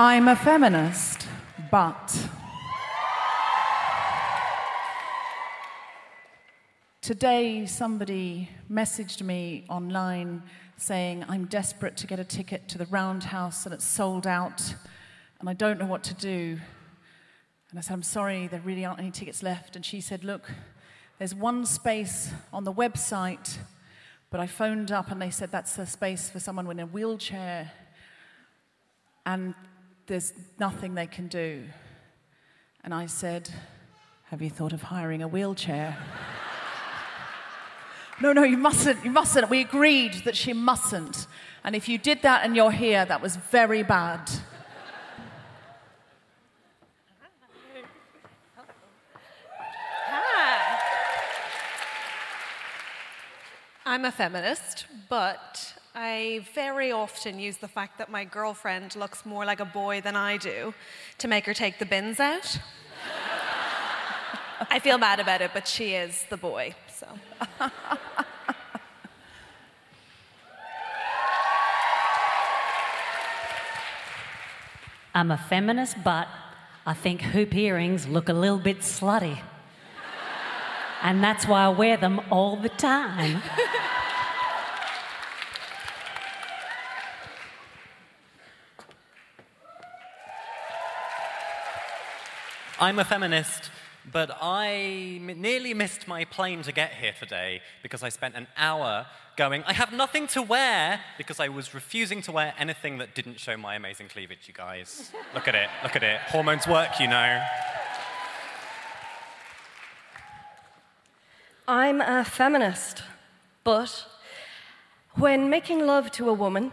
I'm a feminist, but today somebody messaged me online saying I'm desperate to get a ticket to the Roundhouse and it's sold out and I don't know what to do. And I said, I'm sorry, there really aren't any tickets left. And she said, Look, there's one space on the website, but I phoned up and they said that's a space for someone in a wheelchair. And there's nothing they can do. And I said, Have you thought of hiring a wheelchair? no, no, you mustn't, you mustn't. We agreed that she mustn't. And if you did that and you're here, that was very bad. Hi. I'm a feminist, but I very often use the fact that my girlfriend looks more like a boy than I do to make her take the bins out. I feel bad about it, but she is the boy, so. I'm a feminist, but I think hoop earrings look a little bit slutty. And that's why I wear them all the time. I'm a feminist, but I nearly missed my plane to get here today because I spent an hour going, I have nothing to wear because I was refusing to wear anything that didn't show my amazing cleavage, you guys. Look at it, look at it. Hormones work, you know. I'm a feminist, but when making love to a woman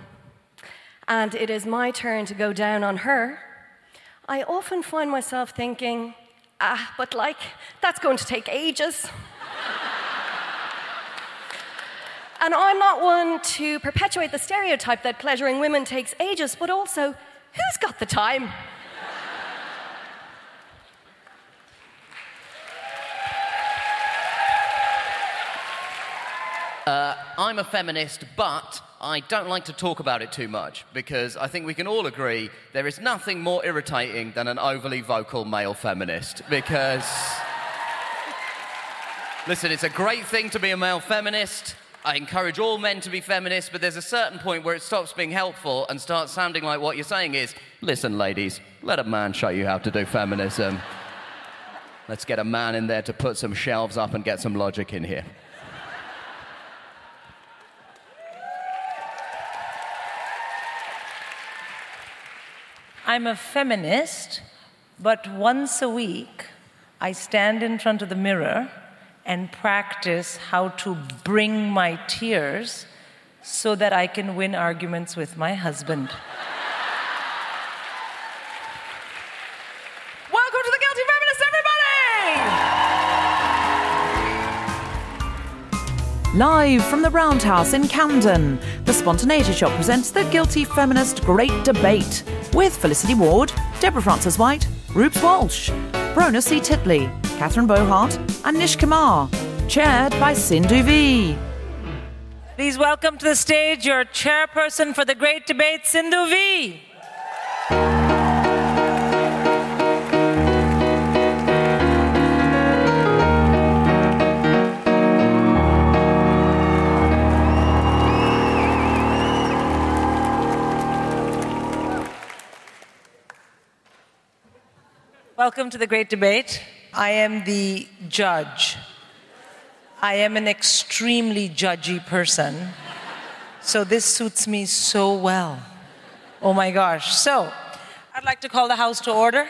and it is my turn to go down on her, I often find myself thinking, Ah, but like, that's going to take ages. and I'm not one to perpetuate the stereotype that pleasuring women takes ages, but also, who's got the time? Uh, I'm a feminist, but I don't like to talk about it too much because I think we can all agree there is nothing more irritating than an overly vocal male feminist. Because, listen, it's a great thing to be a male feminist. I encourage all men to be feminists, but there's a certain point where it stops being helpful and starts sounding like what you're saying is listen, ladies, let a man show you how to do feminism. Let's get a man in there to put some shelves up and get some logic in here. I'm a feminist, but once a week I stand in front of the mirror and practice how to bring my tears so that I can win arguments with my husband. Live from the Roundhouse in Camden, the Spontaneity Shop presents the Guilty Feminist Great Debate with Felicity Ward, Deborah Frances White, Reubs Walsh, Brona C. Titley, Catherine Bohart, and Nish Kumar, chaired by Sindhu Vee. Please welcome to the stage your chairperson for the great debate, Sindhu Vee. Welcome to the great debate. I am the judge. I am an extremely judgy person. So this suits me so well. Oh my gosh. So, I'd like to call the House to order.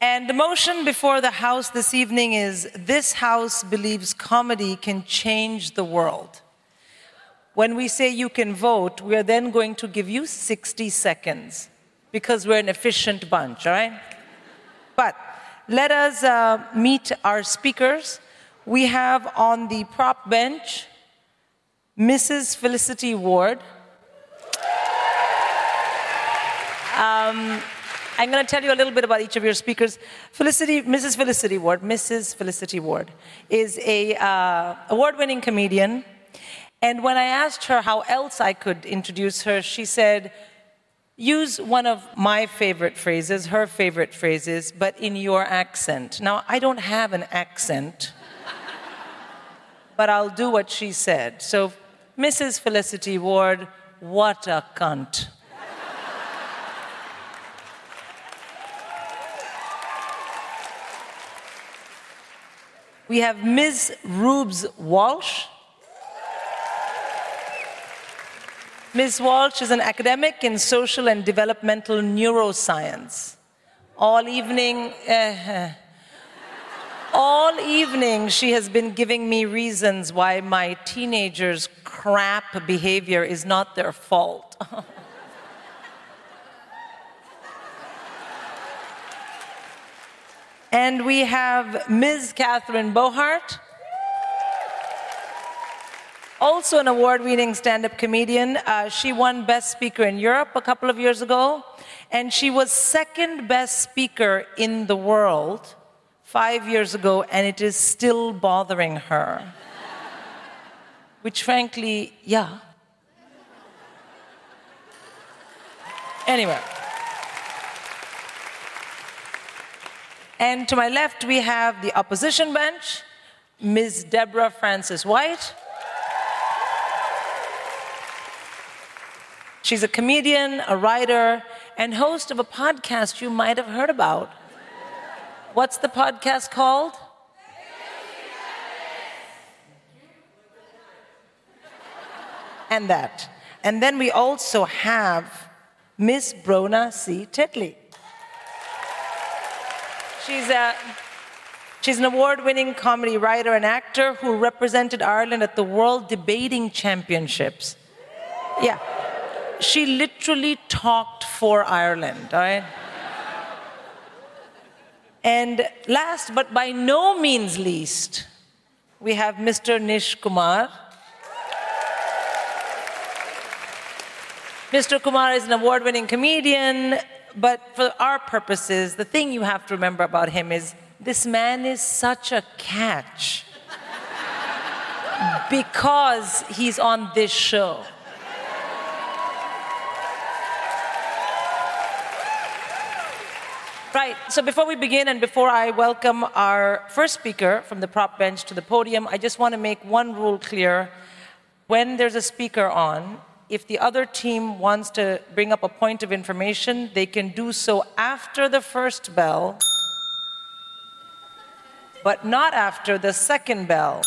And the motion before the House this evening is this House believes comedy can change the world. When we say you can vote, we are then going to give you 60 seconds because we're an efficient bunch, all right? But let us uh, meet our speakers. We have on the prop bench Mrs. Felicity Ward. Um, I'm going to tell you a little bit about each of your speakers. Felicity, Mrs. Felicity Ward, Mrs. Felicity Ward, is a uh, award-winning comedian. And when I asked her how else I could introduce her, she said, use one of my favorite phrases, her favorite phrases, but in your accent. Now, I don't have an accent, but I'll do what she said. So, Mrs. Felicity Ward, what a cunt. We have Ms. Reubs Walsh. Ms. Walsh is an academic in social and developmental neuroscience. All evening, uh, all evening, she has been giving me reasons why my teenagers' crap behavior is not their fault. and we have Ms. Catherine Bohart also an award winning stand up comedian. Uh, she won Best Speaker in Europe a couple of years ago, and she was second best speaker in the world five years ago, and it is still bothering her. Which, frankly, yeah. Anyway. And to my left, we have the opposition bench, Ms. Deborah Frances White. She's a comedian, a writer, and host of a podcast you might have heard about. What's the podcast called? And that. And then we also have Miss Brona C. Titley. She's a She's an award winning comedy writer and actor who represented Ireland at the World Debating Championships. Yeah she literally talked for Ireland, all right? And last but by no means least, we have Mr. Nish Kumar. Mr. Kumar is an award winning comedian, but for our purposes, the thing you have to remember about him is this man is such a catch because he's on this show. Right, so before we begin and before I welcome our first speaker from the prop bench to the podium, I just want to make one rule clear. When there's a speaker on, if the other team wants to bring up a point of information, they can do so after the first bell, but not after the second bell.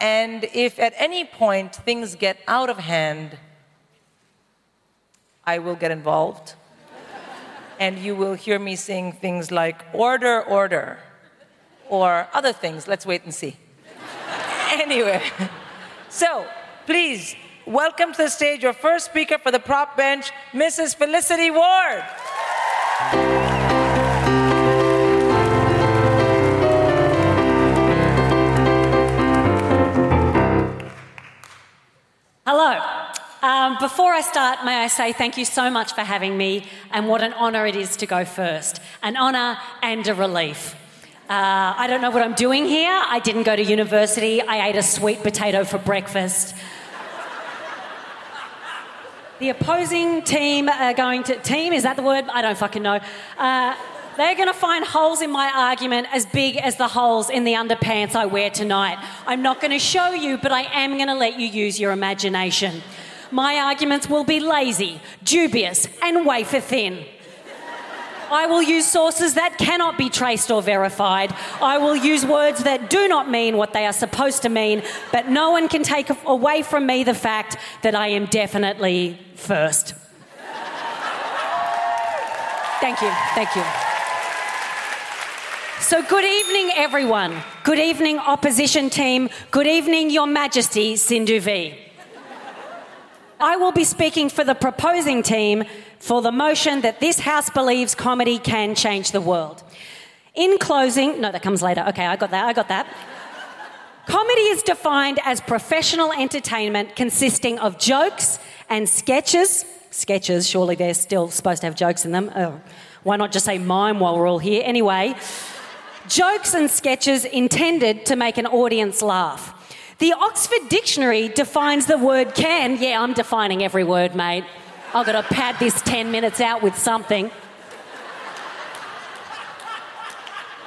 And if at any point things get out of hand, I will get involved. and you will hear me saying things like, order, order, or other things. Let's wait and see. anyway, so please welcome to the stage your first speaker for the prop bench, Mrs. Felicity Ward. Um, before I start, may I say thank you so much for having me, and what an honour it is to go first. An honour and a relief. Uh, I don't know what I'm doing here. I didn't go to university. I ate a sweet potato for breakfast. the opposing team are going to. Team, is that the word? I don't fucking know. Uh, they're going to find holes in my argument as big as the holes in the underpants I wear tonight. I'm not going to show you, but I am going to let you use your imagination. My arguments will be lazy, dubious, and wafer thin. I will use sources that cannot be traced or verified. I will use words that do not mean what they are supposed to mean, but no one can take away from me the fact that I am definitely first. Thank you. Thank you. So, good evening, everyone. Good evening, opposition team. Good evening, Your Majesty, Sindhu Vee. I will be speaking for the proposing team for the motion that this House believes comedy can change the world. In closing, no, that comes later. Okay, I got that, I got that. Comedy is defined as professional entertainment consisting of jokes and sketches. Sketches, surely they're still supposed to have jokes in them. Oh, why not just say mime while we're all here? Anyway, jokes and sketches intended to make an audience laugh. The Oxford Dictionary defines the word can. Yeah, I'm defining every word, mate. I've got to pad this 10 minutes out with something.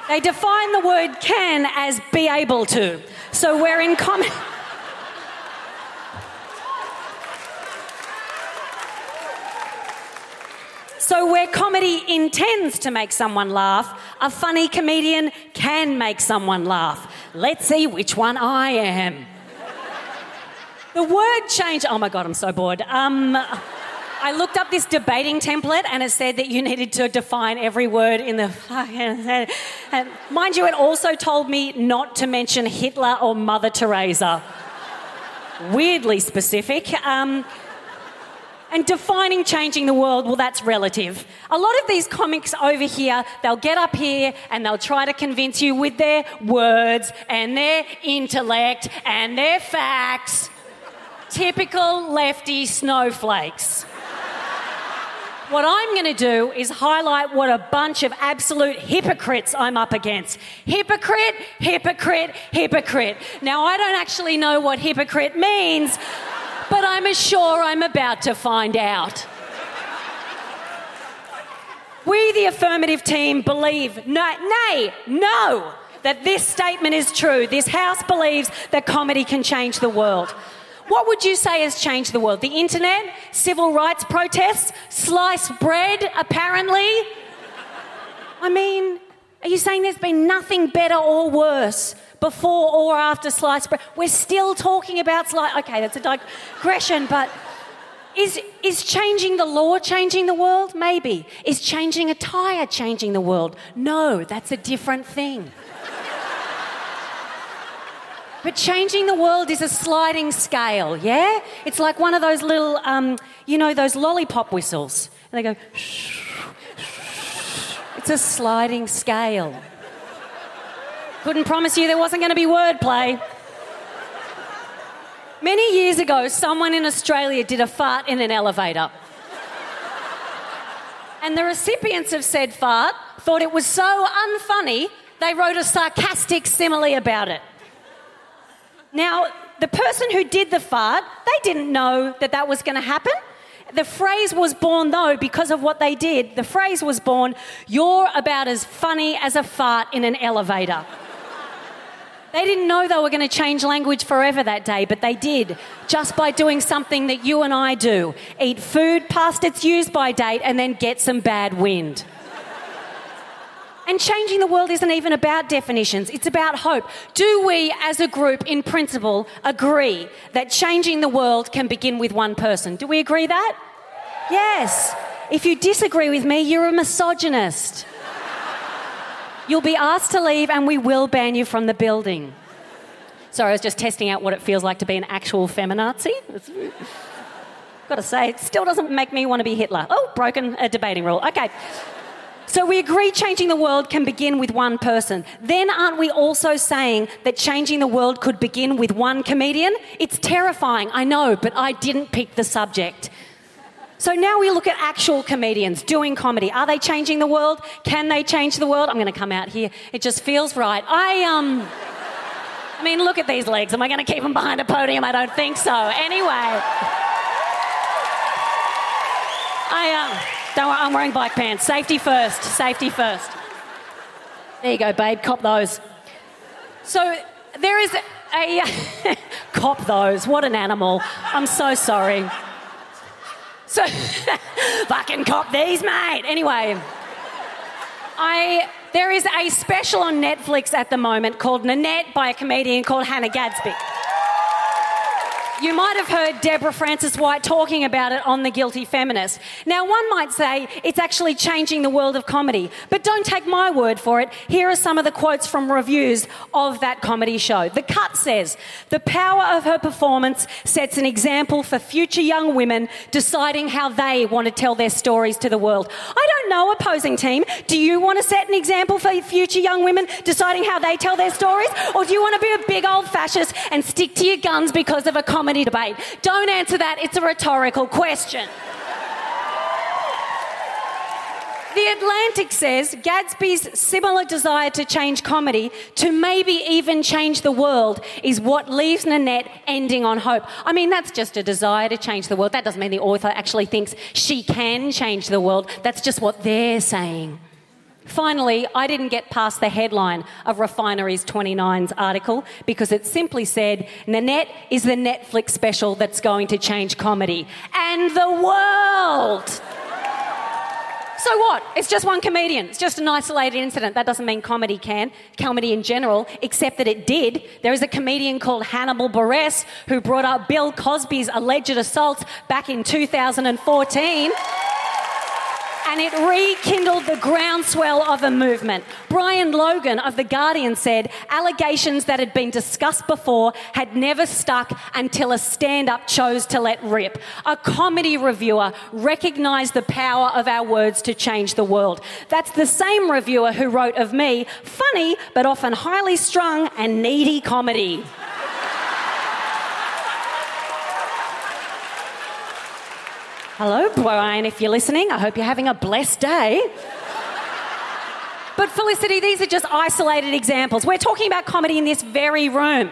They define the word can as be able to. So we're in common. So, where comedy intends to make someone laugh, a funny comedian can make someone laugh. Let's see which one I am. the word change. Oh my God, I'm so bored. Um, I looked up this debating template and it said that you needed to define every word in the. Mind you, it also told me not to mention Hitler or Mother Teresa. Weirdly specific. Um, and defining changing the world, well, that's relative. A lot of these comics over here, they'll get up here and they'll try to convince you with their words and their intellect and their facts. Typical lefty snowflakes. What I'm going to do is highlight what a bunch of absolute hypocrites I'm up against. Hypocrite, hypocrite, hypocrite. Now, I don't actually know what hypocrite means, but I'm sure I'm about to find out. We, the affirmative team, believe, no, nay, no, that this statement is true. This House believes that comedy can change the world. What would you say has changed the world? The internet? Civil rights protests? Sliced bread, apparently? I mean, are you saying there's been nothing better or worse before or after sliced bread? We're still talking about sliced. Okay, that's a digression, but is, is changing the law changing the world? Maybe. Is changing a tyre changing the world? No, that's a different thing. But changing the world is a sliding scale, yeah? It's like one of those little, um, you know, those lollipop whistles. And they go, shh. It's a sliding scale. Couldn't promise you there wasn't going to be wordplay. Many years ago, someone in Australia did a fart in an elevator. And the recipients of said fart thought it was so unfunny, they wrote a sarcastic simile about it. Now, the person who did the fart, they didn't know that that was going to happen. The phrase was born, though, because of what they did. The phrase was born, you're about as funny as a fart in an elevator. They didn't know they were going to change language forever that day, but they did, just by doing something that you and I do eat food past its use by date and then get some bad wind. And changing the world isn't even about definitions, it's about hope. Do we, as a group, in principle, agree that changing the world can begin with one person? Do we agree that? Yes. If you disagree with me, you're a misogynist. You'll be asked to leave and we will ban you from the building. Sorry, I was just testing out what it feels like to be an actual feminazi. Got to say, it still doesn't make me want to be Hitler. Oh, broken a debating rule. Okay. So we agree changing the world can begin with one person. Then aren't we also saying that changing the world could begin with one comedian? It's terrifying, I know, but I didn't pick the subject. So now we look at actual comedians doing comedy. Are they changing the world? Can they change the world? I'm going to come out here. It just feels right. I um I mean, look at these legs. Am I going to keep them behind a podium? I don't think so. Anyway. I um don't worry, I'm wearing bike pants. Safety first. Safety first. There you go, babe. Cop those. So there is a cop those. What an animal. I'm so sorry. So, fucking cop these, mate. Anyway, I there is a special on Netflix at the moment called Nanette by a comedian called Hannah Gadsby. You might have heard Deborah Frances White talking about it on The Guilty Feminist. Now, one might say it's actually changing the world of comedy, but don't take my word for it. Here are some of the quotes from reviews of that comedy show. The Cut says, The power of her performance sets an example for future young women deciding how they want to tell their stories to the world. I don't know, opposing team. Do you want to set an example for future young women deciding how they tell their stories? Or do you want to be a big old fascist and stick to your guns because of a comedy debate? Don't answer that, it's a rhetorical question. The Atlantic says Gadsby's similar desire to change comedy, to maybe even change the world, is what leaves Nanette ending on hope. I mean, that's just a desire to change the world. That doesn't mean the author actually thinks she can change the world. That's just what they're saying. Finally, I didn't get past the headline of Refineries 29's article because it simply said Nanette is the Netflix special that's going to change comedy and the world. So what? It's just one comedian. It's just an isolated incident. That doesn't mean comedy can, comedy in general, except that it did. There is a comedian called Hannibal Buress who brought up Bill Cosby's alleged assaults back in 2014 and it rekindled the groundswell of a movement. Brian Logan of The Guardian said allegations that had been discussed before had never stuck until a stand up chose to let rip. A comedy reviewer recognized the power of our words to change the world. That's the same reviewer who wrote of me funny, but often highly strung and needy comedy. Hello, Brian, if you're listening. I hope you're having a blessed day. But, Felicity, these are just isolated examples. We're talking about comedy in this very room.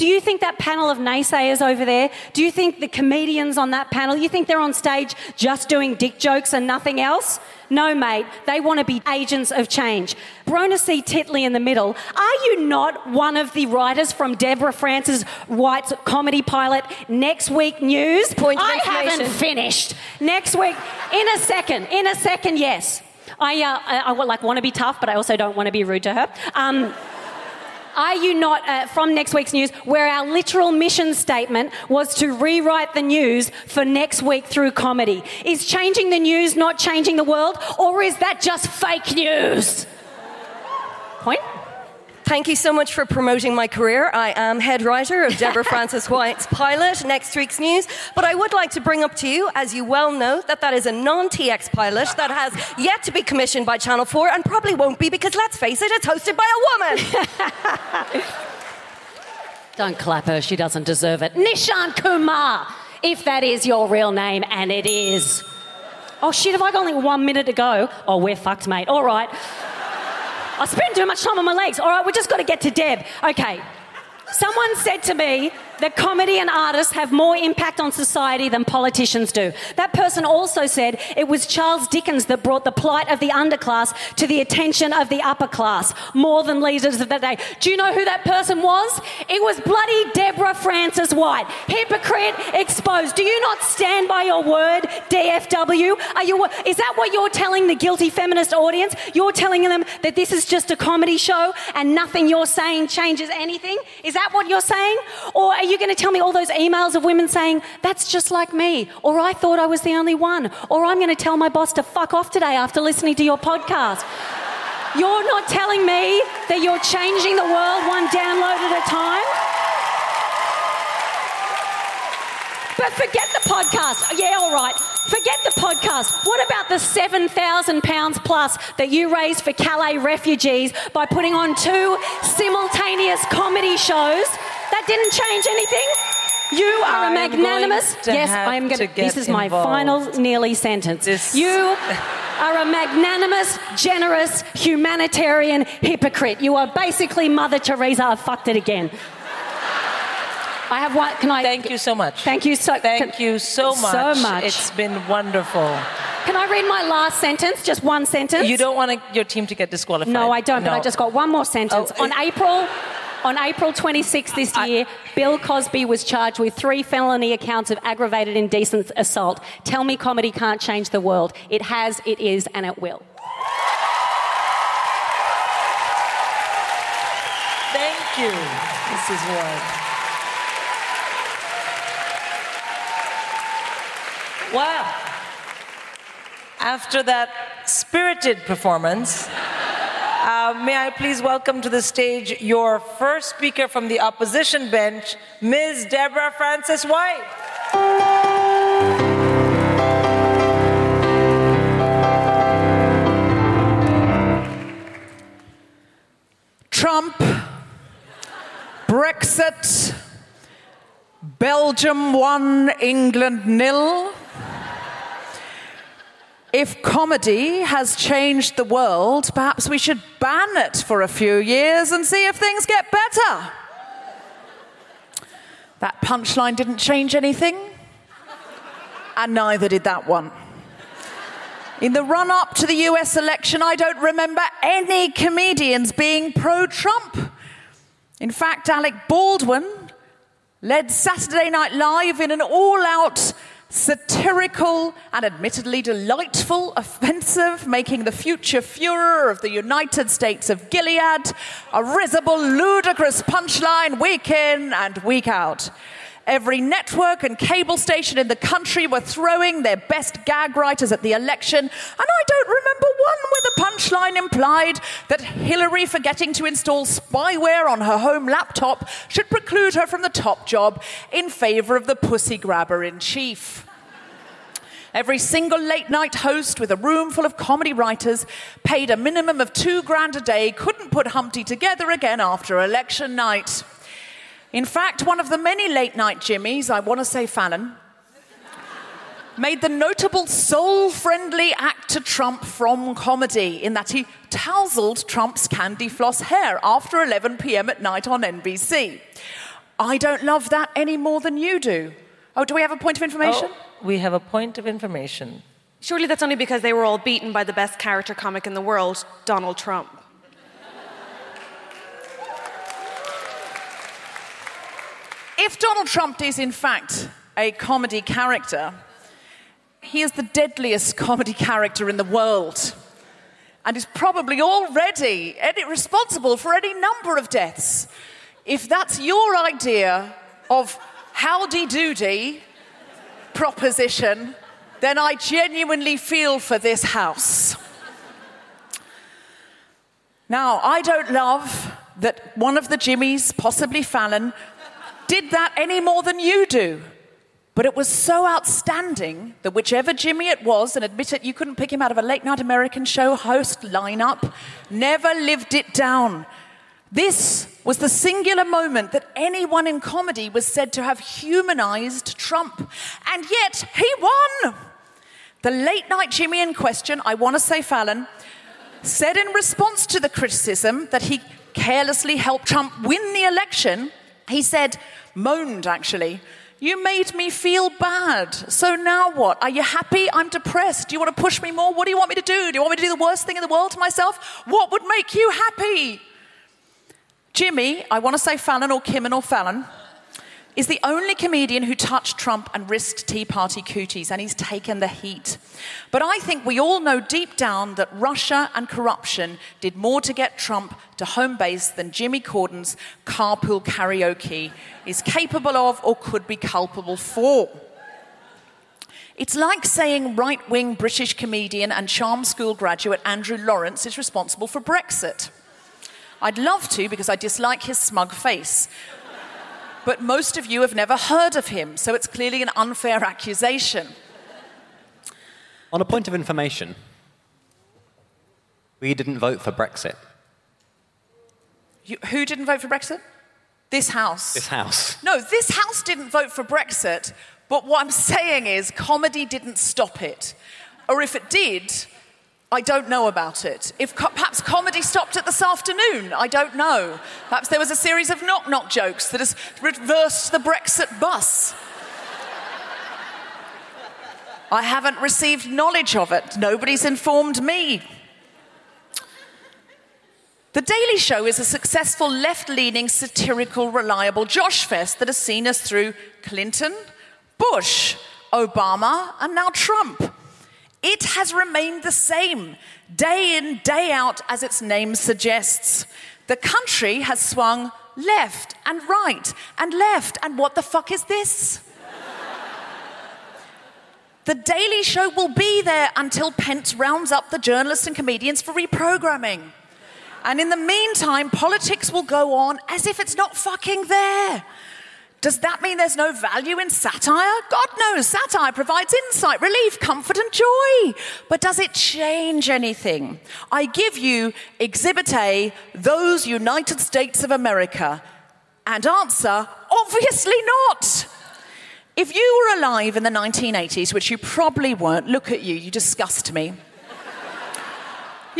Do you think that panel of naysayers over there, do you think the comedians on that panel, you think they're on stage just doing dick jokes and nothing else? No, mate. They want to be agents of change. Brona C. Titley in the middle. Are you not one of the writers from Deborah Frances White's comedy pilot, Next Week News? Point of I haven't finished. Next week, in a second, in a second, yes. I, uh, I, I like want to be tough, but I also don't want to be rude to her. Um, are you not uh, from next week's news, where our literal mission statement was to rewrite the news for next week through comedy? Is changing the news not changing the world, or is that just fake news? Point? Thank you so much for promoting my career. I am head writer of Deborah Frances White's pilot, Next Week's News. But I would like to bring up to you, as you well know, that that is a non TX pilot that has yet to be commissioned by Channel 4 and probably won't be because, let's face it, it's hosted by a woman. Don't clap her, she doesn't deserve it. Nishant Kumar, if that is your real name, and it is. Oh shit, have I got only one minute to go? Oh, we're fucked, mate. All right. I spend too much time on my legs. All right, we just got to get to Deb. Okay. Someone said to me that comedy and artists have more impact on society than politicians do. That person also said it was Charles Dickens that brought the plight of the underclass to the attention of the upper class more than leaders of the day. Do you know who that person was? It was bloody Deborah Frances White. Hypocrite exposed. Do you not stand by your word, DFW? Are you, is that what you're telling the guilty feminist audience? You're telling them that this is just a comedy show and nothing you're saying changes anything? Is that what you're saying? Or are going to tell me all those emails of women saying, that's just like me, or I thought I was the only one, or I'm going to tell my boss to fuck off today after listening to your podcast? You're not telling me that you're changing the world one download at a time? But forget the podcast. Yeah, all right. Forget the podcast. What about the £7,000 plus that you raised for Calais refugees by putting on two simultaneous comedy shows? That didn't change anything. You are I'm a magnanimous. yes, I am going to This is my involved. final nearly sentence. You are a magnanimous, generous, humanitarian hypocrite. You are basically Mother Teresa. I've fucked it again. I have one. Can I? Thank you so much. Thank you so. Thank you so much. So much. It's been wonderful. Can I read my last sentence? Just one sentence. You don't want your team to get disqualified. No, I don't. But I just got one more sentence. Oh, on April, on April 26th this year, Bill Cosby was charged with three felony accounts of aggravated indecent assault. Tell me, comedy can't change the world. It has, it is, and it will. Thank you, Mrs. Ward. Wow. After that spirited performance, uh, may I please welcome to the stage your first speaker from the opposition bench, Ms. Deborah Frances White. Trump, Brexit, Belgium won, England nil. If comedy has changed the world, perhaps we should ban it for a few years and see if things get better. That punchline didn't change anything, and neither did that one. In the run up to the US election, I don't remember any comedians being pro Trump. In fact, Alec Baldwin led Saturday Night Live in an all out, satirical, and admittedly delightful offensive, making the future Fuhrer of the United States of Gilead a risible, ludicrous punchline week in and week out. Every network and cable station in the country were throwing their best gag writers at the election, and I don't remember one where the punchline implied that Hillary forgetting to install spyware on her home laptop should preclude her from the top job in favor of the pussy grabber in chief. Every single late night host with a room full of comedy writers paid a minimum of two grand a day couldn't put Humpty together again after election night. In fact, one of the many late night Jimmies, I want to say Fallon, made the notable sole friendly act to Trump from comedy in that he tousled Trump's candy floss hair after 11 p.m. at night on NBC. I don't love that any more than you do. Oh, do we have a point of information? Oh, we have a point of information. Surely that's only because they were all beaten by the best character comic in the world, Donald Trump. If Donald Trump is in fact a comedy character, he is the deadliest comedy character in the world and is probably already responsible for any number of deaths. If that's your idea of howdy doody proposition, then I genuinely feel for this house. Now, I don't love that one of the Jimmys, possibly Fallon, did that any more than you do. But it was so outstanding that whichever Jimmy it was, and admit it, you couldn't pick him out of a late night American show host lineup, never lived it down. This was the singular moment that anyone in comedy was said to have humanized Trump. And yet he won. The late night Jimmy in question, I want to say Fallon, said in response to the criticism that he carelessly helped Trump win the election, he said, moaned actually, you made me feel bad. So now what? Are you happy? I'm depressed. Do you want to push me more? What do you want me to do? Do you want me to do the worst thing in the world to myself? What would make you happy? Jimmy, I want to say Fallon or Kimmel or Fallon, is the only comedian who touched Trump and risked Tea Party cooties, and he's taken the heat. But I think we all know deep down that Russia and corruption did more to get Trump to home base than Jimmy Corden's carpool karaoke is capable of or could be culpable for. It's like saying right wing British comedian and charm school graduate Andrew Lawrence is responsible for Brexit. I'd love to because I dislike his smug face. But most of you have never heard of him, so it's clearly an unfair accusation. On a point of information, we didn't vote for Brexit. You, who didn't vote for Brexit? This house. This house. No, this house didn't vote for Brexit, but what I'm saying is comedy didn't stop it. Or if it did, I don't know about it. If co- perhaps comedy stopped at this afternoon, I don't know. Perhaps there was a series of knock knock jokes that has reversed the Brexit bus. I haven't received knowledge of it. Nobody's informed me. The Daily Show is a successful left leaning, satirical, reliable Josh Fest that has seen us through Clinton, Bush, Obama, and now Trump. It has remained the same day in, day out, as its name suggests. The country has swung left and right and left, and what the fuck is this? the Daily Show will be there until Pence rounds up the journalists and comedians for reprogramming. And in the meantime, politics will go on as if it's not fucking there. Does that mean there's no value in satire? God knows, satire provides insight, relief, comfort, and joy. But does it change anything? I give you Exhibit A, those United States of America. And answer, obviously not. If you were alive in the 1980s, which you probably weren't, look at you, you disgust me.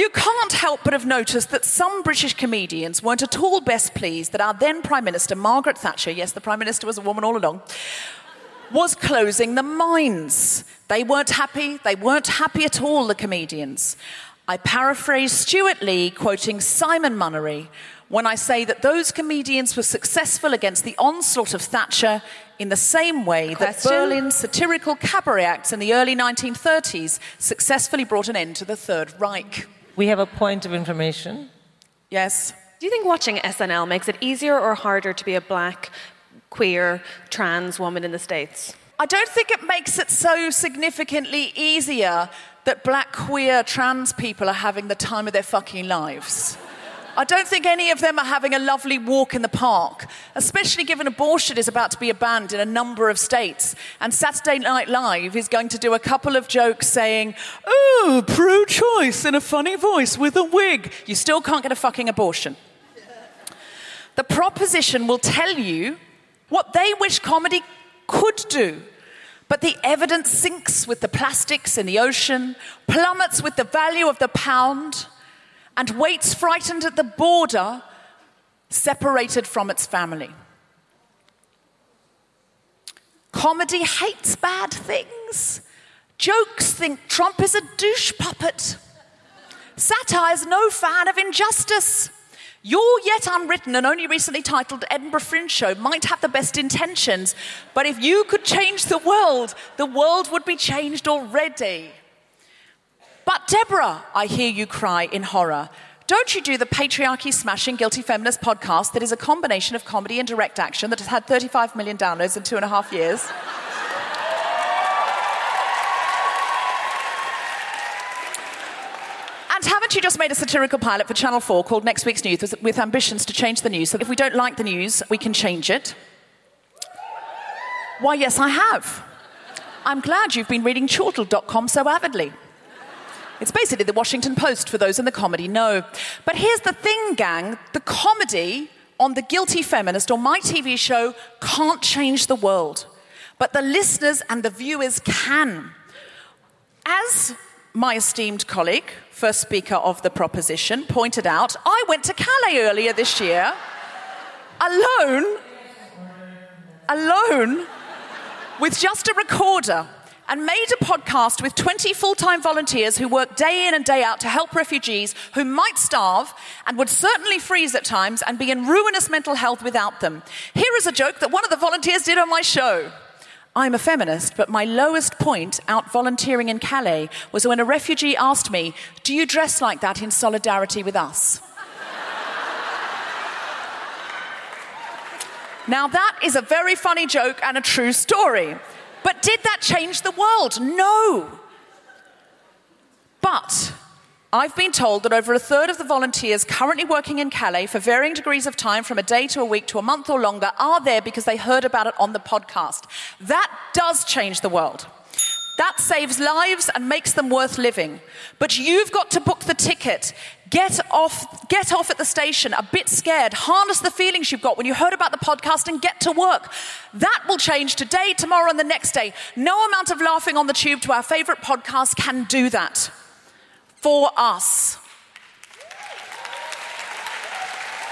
You can't help but have noticed that some British comedians weren't at all best pleased that our then Prime Minister, Margaret Thatcher, yes, the Prime Minister was a woman all along, was closing the mines. They weren't happy. They weren't happy at all, the comedians. I paraphrase Stewart Lee quoting Simon Munnery when I say that those comedians were successful against the onslaught of Thatcher in the same way that Question? Berlin's satirical cabaret acts in the early 1930s successfully brought an end to the Third Reich. We have a point of information. Yes. Do you think watching SNL makes it easier or harder to be a black, queer, trans woman in the States? I don't think it makes it so significantly easier that black, queer, trans people are having the time of their fucking lives. I don't think any of them are having a lovely walk in the park, especially given abortion is about to be banned in a number of states. And Saturday Night Live is going to do a couple of jokes saying, Oh, pro choice in a funny voice with a wig. You still can't get a fucking abortion. The proposition will tell you what they wish comedy could do. But the evidence sinks with the plastics in the ocean, plummets with the value of the pound, and waits frightened at the border, separated from its family. Comedy hates bad things. Jokes think Trump is a douche puppet. Satire's no fan of injustice. Your yet unwritten and only recently titled Edinburgh Fringe Show might have the best intentions, but if you could change the world, the world would be changed already. But Deborah, I hear you cry in horror. Don't you do the patriarchy smashing guilty feminist podcast that is a combination of comedy and direct action that has had 35 million downloads in two and a half years? And haven't you just made a satirical pilot for Channel 4 called Next Week's News with, ambitions to change the news? So if we don't like the news, we can change it. Why, yes, I have. I'm glad you've been reading chortle.com so avidly. It's basically the Washington Post for those in the comedy know. But here's the thing, gang the comedy on The Guilty Feminist or my TV show can't change the world. But the listeners and the viewers can. As my esteemed colleague, first speaker of the proposition, pointed out, I went to Calais earlier this year alone, alone, with just a recorder and made a podcast with 20 full time volunteers who work day in and day out to help refugees who might starve and would certainly freeze at times and be in ruinous mental health without them. Here is a joke that one of the volunteers did on my show. I'm a feminist, but my lowest point out volunteering in Calais was when a refugee asked me, Do you dress like that in solidarity with us? now, that is a very funny joke and a true story. But did that change the world? No. But I've been told that over a third of the volunteers currently working in Calais for varying degrees of time, from a day to a week to a month or longer, are there because they heard about it on the podcast. That does change the world. That saves lives and makes them worth living. But you've got to book the ticket. Get off, get off at the station, a bit scared. Harness the feelings you've got when you heard about the podcast and get to work. That will change today, tomorrow, and the next day. No amount of laughing on the tube to our favorite podcast can do that for us.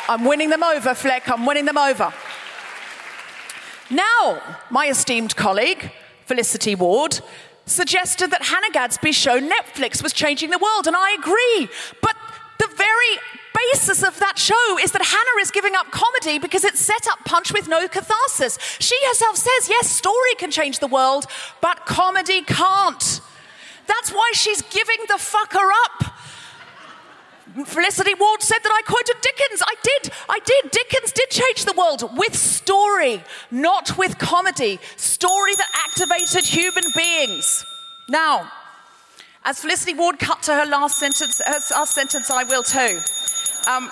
I'm winning them over, Fleck. I'm winning them over. Now, my esteemed colleague, Felicity Ward, suggested that Hannah Gadsby's show Netflix was changing the world, and I agree. But the very basis of that show is that Hannah is giving up comedy because it's set up punch with no catharsis. She herself says, yes, story can change the world, but comedy can't. That's why she's giving the fucker up. Felicity Ward said that I quoted Dickens. I did. I did. Dickens did change the world with story, not with comedy. Story that activated human beings. Now, as Felicity Ward cut to her last sentence, her last sentence, I will too. Um,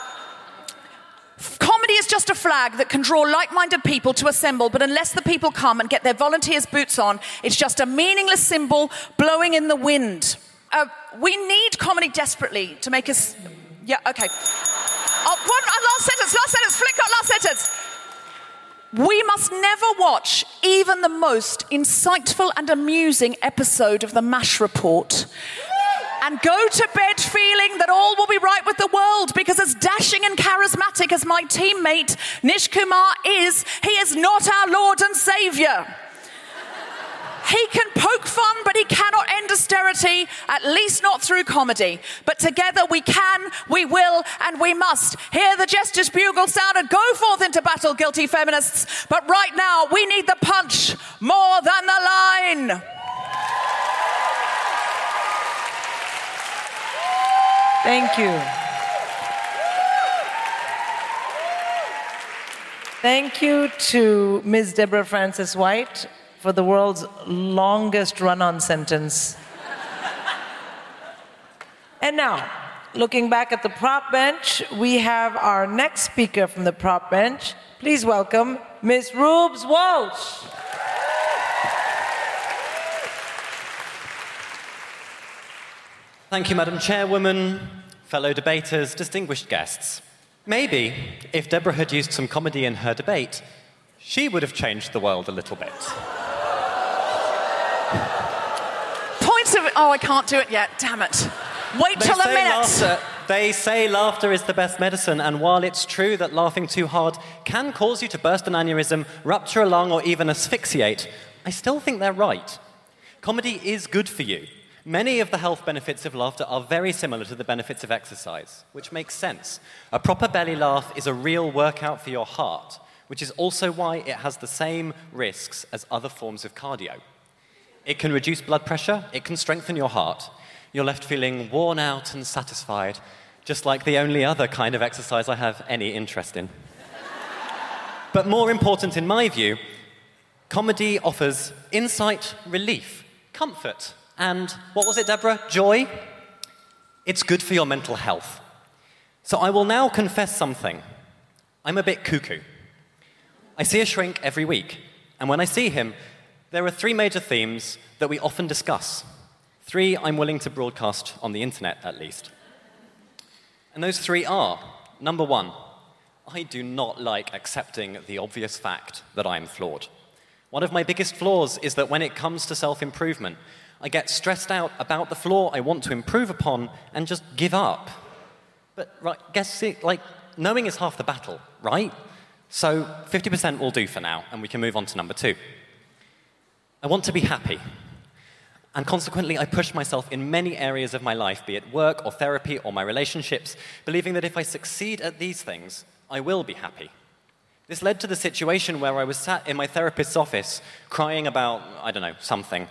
Comedy is just a flag that can draw like minded people to assemble, but unless the people come and get their volunteers' boots on, it's just a meaningless symbol blowing in the wind. Uh, we need comedy desperately to make us. Yeah, okay. Oh, one, uh, last sentence, last sentence, flick up, last sentence. We must never watch even the most insightful and amusing episode of the MASH report and go to bed feeling that all will be right with the world because, as dashing and charismatic as my teammate Nish Kumar is, he is not our Lord and Savior. He can poke fun, but he cannot end austerity, at least not through comedy. But together we can, we will, and we must. Hear the gestures bugle sound and go forth into battle, guilty feminists. But right now, we need the punch more than the line. Thank you. Thank you to Ms. Deborah Frances White for the world's longest run on sentence. and now, looking back at the prop bench, we have our next speaker from the prop bench. Please welcome Ms. Reubs Walsh. Thank you, Madam Chairwoman, fellow debaters, distinguished guests. Maybe if Deborah had used some comedy in her debate, she would have changed the world a little bit. Points of. Oh, I can't do it yet. Damn it. Wait They till a minute. Laughter, they say laughter is the best medicine, and while it's true that laughing too hard can cause you to burst an aneurysm, rupture a lung, or even asphyxiate, I still think they're right. Comedy is good for you. Many of the health benefits of laughter are very similar to the benefits of exercise, which makes sense. A proper belly laugh is a real workout for your heart, which is also why it has the same risks as other forms of cardio. It can reduce blood pressure, it can strengthen your heart. You're left feeling worn out and satisfied, just like the only other kind of exercise I have any interest in. but more important, in my view, comedy offers insight, relief, comfort, and what was it, Deborah? Joy? It's good for your mental health. So I will now confess something. I'm a bit cuckoo. I see a shrink every week, and when I see him, there are three major themes that we often discuss. Three I'm willing to broadcast on the internet, at least. And those three are number one, I do not like accepting the obvious fact that I'm flawed. One of my biggest flaws is that when it comes to self improvement, I get stressed out about the flaw I want to improve upon and just give up. But, right, guess it, like, knowing is half the battle, right? So 50% will do for now, and we can move on to number two. I want to be happy. And consequently, I push myself in many areas of my life, be it work or therapy or my relationships, believing that if I succeed at these things, I will be happy. This led to the situation where I was sat in my therapist's office crying about, I don't know, something.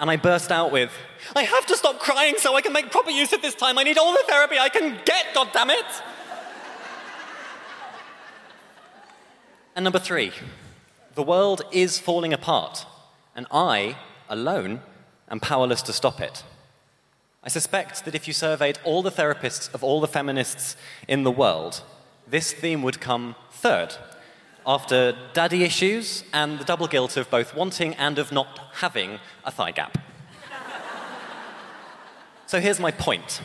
And I burst out with, I have to stop crying so I can make proper use of this time. I need all the therapy I can get, goddammit! and number three, the world is falling apart, and I, alone, am powerless to stop it. I suspect that if you surveyed all the therapists of all the feminists in the world, this theme would come third, after daddy issues and the double guilt of both wanting and of not having a thigh gap. so here's my point.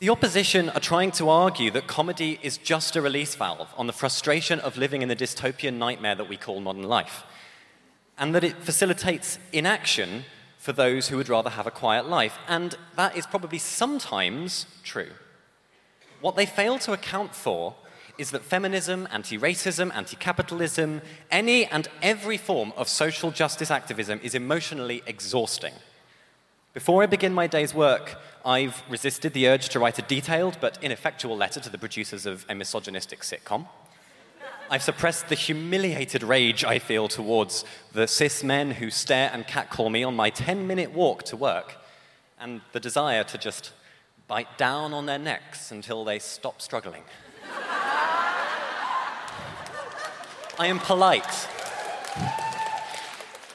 The opposition are trying to argue that comedy is just a release valve on the frustration of living in the dystopian nightmare that we call modern life, and that it facilitates inaction for those who would rather have a quiet life. And that is probably sometimes true. What they fail to account for is that feminism, anti racism, anti capitalism, any and every form of social justice activism is emotionally exhausting. Before I begin my day's work, I've resisted the urge to write a detailed but ineffectual letter to the producers of a misogynistic sitcom. I've suppressed the humiliated rage I feel towards the cis men who stare and catcall me on my 10 minute walk to work, and the desire to just bite down on their necks until they stop struggling. I am polite.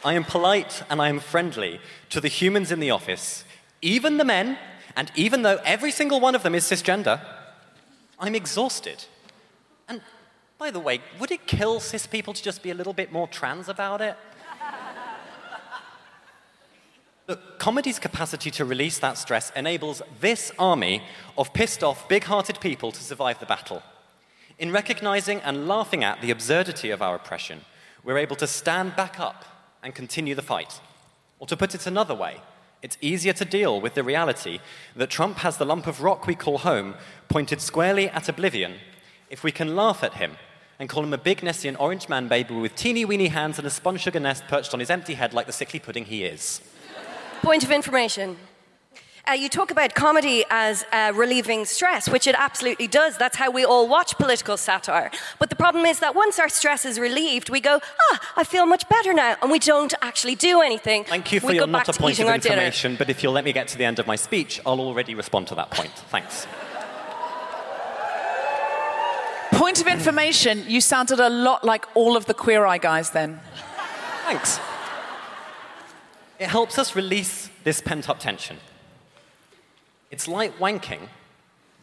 I am polite and I am friendly to the humans in the office, even the men, and even though every single one of them is cisgender, I'm exhausted. By the way, would it kill cis people to just be a little bit more trans about it? Look, comedy's capacity to release that stress enables this army of pissed off, big hearted people to survive the battle. In recognizing and laughing at the absurdity of our oppression, we're able to stand back up and continue the fight. Or to put it another way, it's easier to deal with the reality that Trump has the lump of rock we call home pointed squarely at oblivion if we can laugh at him and call him a big Nessian orange man baby with teeny weeny hands and a spun sugar nest perched on his empty head like the sickly pudding he is. Point of information. Uh, you talk about comedy as uh, relieving stress, which it absolutely does. That's how we all watch political satire. But the problem is that once our stress is relieved, we go, ah, I feel much better now, and we don't actually do anything. Thank you for we your not a point of information, but if you'll let me get to the end of my speech, I'll already respond to that point. Thanks. Point of information, you sounded a lot like all of the Queer Eye guys then. Thanks. It helps us release this pent up tension. It's like wanking,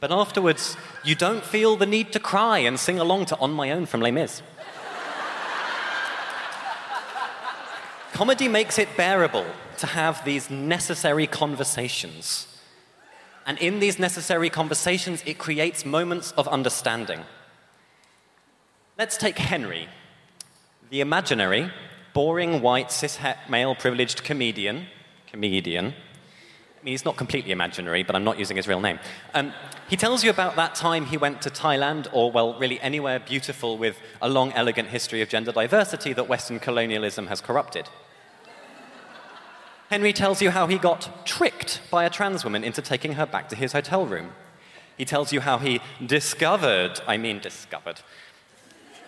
but afterwards, you don't feel the need to cry and sing along to On My Own from Les Mis. Comedy makes it bearable to have these necessary conversations. And in these necessary conversations, it creates moments of understanding. Let's take Henry, the imaginary, boring, white, cishet, male, privileged comedian. Comedian. I mean, he's not completely imaginary, but I'm not using his real name. Um, he tells you about that time he went to Thailand, or, well, really anywhere beautiful with a long, elegant history of gender diversity that Western colonialism has corrupted. Henry tells you how he got tricked by a trans woman into taking her back to his hotel room. He tells you how he discovered, I mean, discovered,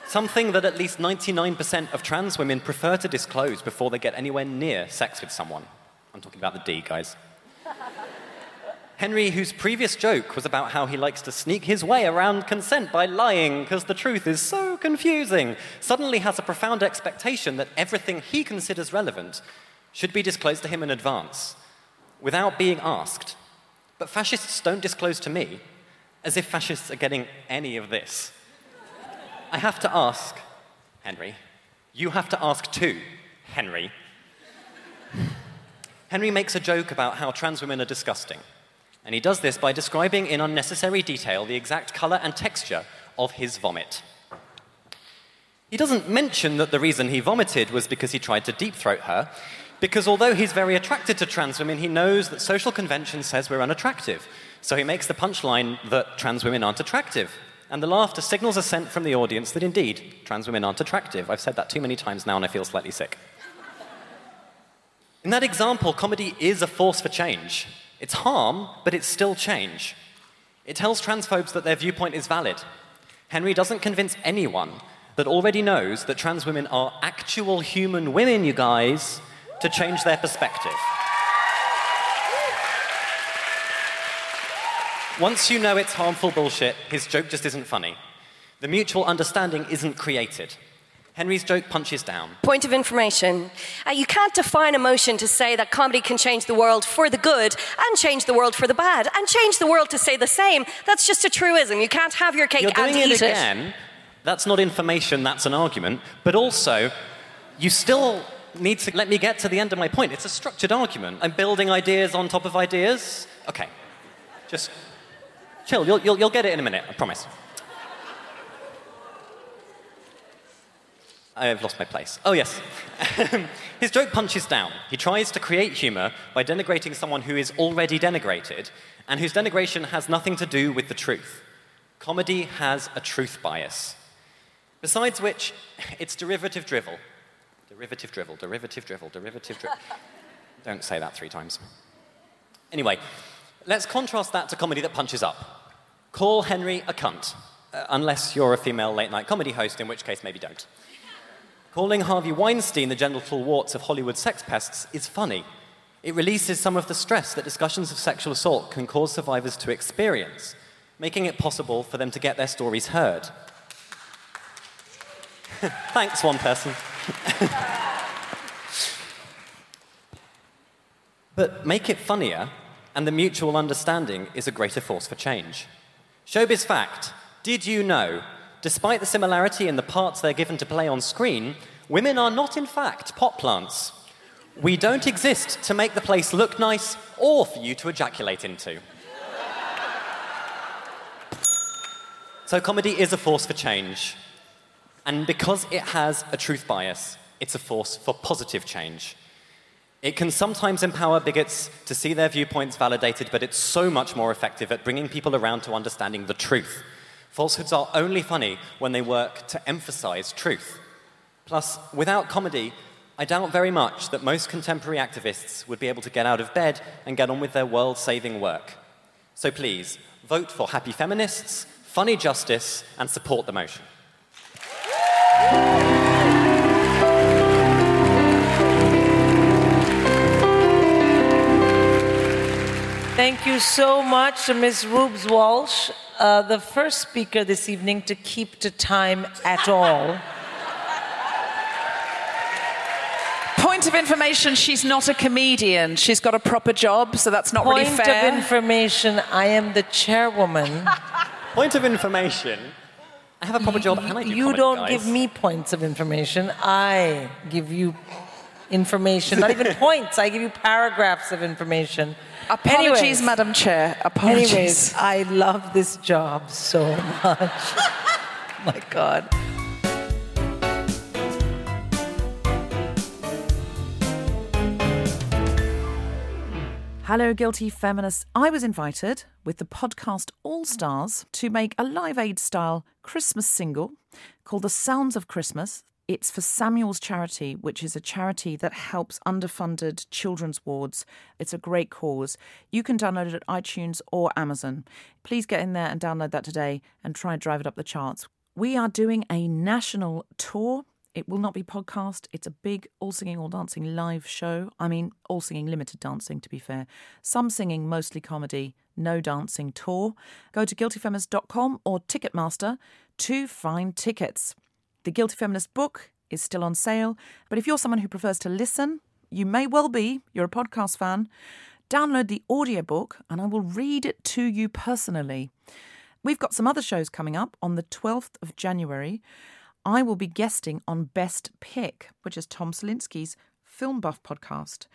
something that at least 99% of trans women prefer to disclose before they get anywhere near sex with someone. I'm talking about the D, guys. Henry, whose previous joke was about how he likes to sneak his way around consent by lying because the truth is so confusing, suddenly has a profound expectation that everything he considers relevant should be disclosed to him in advance. without being asked. But fascists don't disclose to me, as if fascists are getting any of this. I have to ask, Henry. You have to ask too, Henry. Henry makes a joke about how trans women are disgusting. And he does this by describing in unnecessary detail the exact colour and texture of his vomit. He doesn't mention that the reason he vomited was because he tried to deep throat her, because although he's very attracted to trans women, he knows that social convention says we're unattractive. So he makes the punchline that trans women aren't attractive. And the laughter signals assent from the audience that indeed, trans women aren't attractive. I've said that too many times now and I feel slightly sick. In that example, comedy is a force for change. It's harm, but it's still change. It tells transphobes that their viewpoint is valid. Henry doesn't convince anyone that already knows that trans women are actual human women, you guys, to change their perspective. Once you know it's harmful bullshit, his joke just isn't funny. The mutual understanding isn't created. Henry's joke punches down. Point of information. Uh, you can't define emotion to say that comedy can change the world for the good and change the world for the bad and change the world to say the same. That's just a truism. You can't have your cake You're and doing eat it again. That's not information, that's an argument. But also, you still need to let me get to the end of my point. It's a structured argument. I'm building ideas on top of ideas. Okay. Just chill. You'll, you'll, you'll get it in a minute, I promise. I've lost my place. Oh, yes. His joke punches down. He tries to create humor by denigrating someone who is already denigrated and whose denigration has nothing to do with the truth. Comedy has a truth bias. Besides which, it's derivative drivel. Derivative drivel, derivative drivel, derivative drivel. Don't say that three times. Anyway, let's contrast that to comedy that punches up. Call Henry a cunt, uh, unless you're a female late night comedy host, in which case maybe don't. Calling Harvey Weinstein the genital warts of Hollywood sex pests is funny. It releases some of the stress that discussions of sexual assault can cause survivors to experience, making it possible for them to get their stories heard. Thanks, one person. but make it funnier, and the mutual understanding is a greater force for change. Showbiz fact Did you know, despite the similarity in the parts they're given to play on screen, women are not, in fact, pot plants? We don't exist to make the place look nice or for you to ejaculate into. So, comedy is a force for change. And because it has a truth bias, it's a force for positive change. It can sometimes empower bigots to see their viewpoints validated, but it's so much more effective at bringing people around to understanding the truth. Falsehoods are only funny when they work to emphasize truth. Plus, without comedy, I doubt very much that most contemporary activists would be able to get out of bed and get on with their world saving work. So please, vote for happy feminists, funny justice, and support the motion. Thank you so much, to Ms. Reubs Walsh, uh, the first speaker this evening to keep to time at all. Point of information, she's not a comedian. She's got a proper job, so that's not Point really fair. Point of information, I am the chairwoman. Point of information. I have a proper job and I do you comedy, don't guys. give me points of information. I give you information, not even points. I give you paragraphs of information. Apologies, Anyways. Madam Chair. Apologies. Anyways, I love this job so much. My God. Hello, guilty feminists. I was invited with the podcast All Stars to make a Live Aid style Christmas single called The Sounds of Christmas. It's for Samuel's Charity, which is a charity that helps underfunded children's wards. It's a great cause. You can download it at iTunes or Amazon. Please get in there and download that today and try and drive it up the charts. We are doing a national tour. It will not be podcast. It's a big all singing, all dancing live show. I mean, all singing, limited dancing, to be fair. Some singing, mostly comedy, no dancing tour. Go to guiltyfeminist.com or Ticketmaster to find tickets. The Guilty Feminist book is still on sale, but if you're someone who prefers to listen, you may well be, you're a podcast fan, download the audiobook and I will read it to you personally. We've got some other shows coming up on the 12th of January. I will be guesting on Best Pick, which is Tom Salinsky's Film Buff podcast.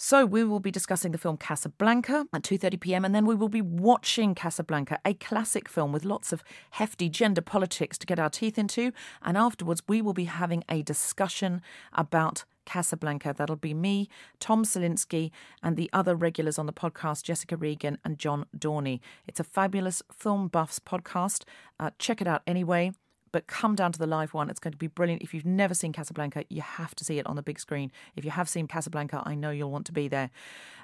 So we will be discussing the film Casablanca at 2:30 p.m. and then we will be watching Casablanca, a classic film with lots of hefty gender politics to get our teeth into, and afterwards we will be having a discussion about Casablanca. That'll be me, Tom Salinsky, and the other regulars on the podcast, Jessica Regan and John Dorney. It's a fabulous film buffs podcast. Uh, check it out anyway but come down to the live one. It's going to be brilliant. If you've never seen Casablanca, you have to see it on the big screen. If you have seen Casablanca, I know you'll want to be there.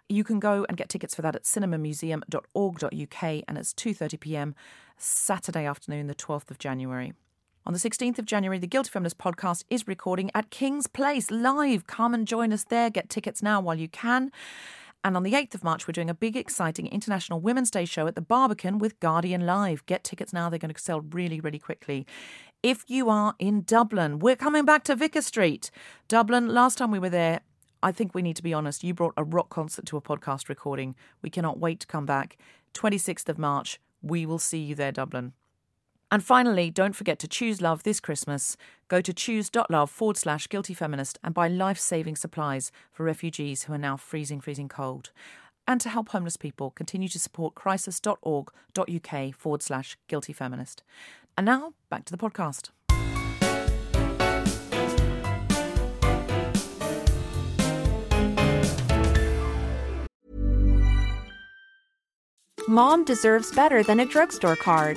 You can go and get tickets for that at cinemamuseum.org.uk and it's 2:30 p.m. Saturday afternoon, the 12th of January. On the 16th of January, the Guilty Feminist podcast is recording at King's Place live. Come and join us there. Get tickets now while you can. And on the 8th of March, we're doing a big, exciting International Women's Day show at the Barbican with Guardian Live. Get tickets now, they're going to sell really, really quickly. If you are in Dublin, we're coming back to Vicar Street. Dublin, last time we were there, I think we need to be honest, you brought a rock concert to a podcast recording. We cannot wait to come back. 26th of March, we will see you there, Dublin. And finally, don't forget to choose love this Christmas. Go to choose.love forward slash guilty feminist and buy life saving supplies for refugees who are now freezing, freezing cold. And to help homeless people, continue to support crisis.org.uk forward slash guilty feminist. And now, back to the podcast. Mom deserves better than a drugstore card.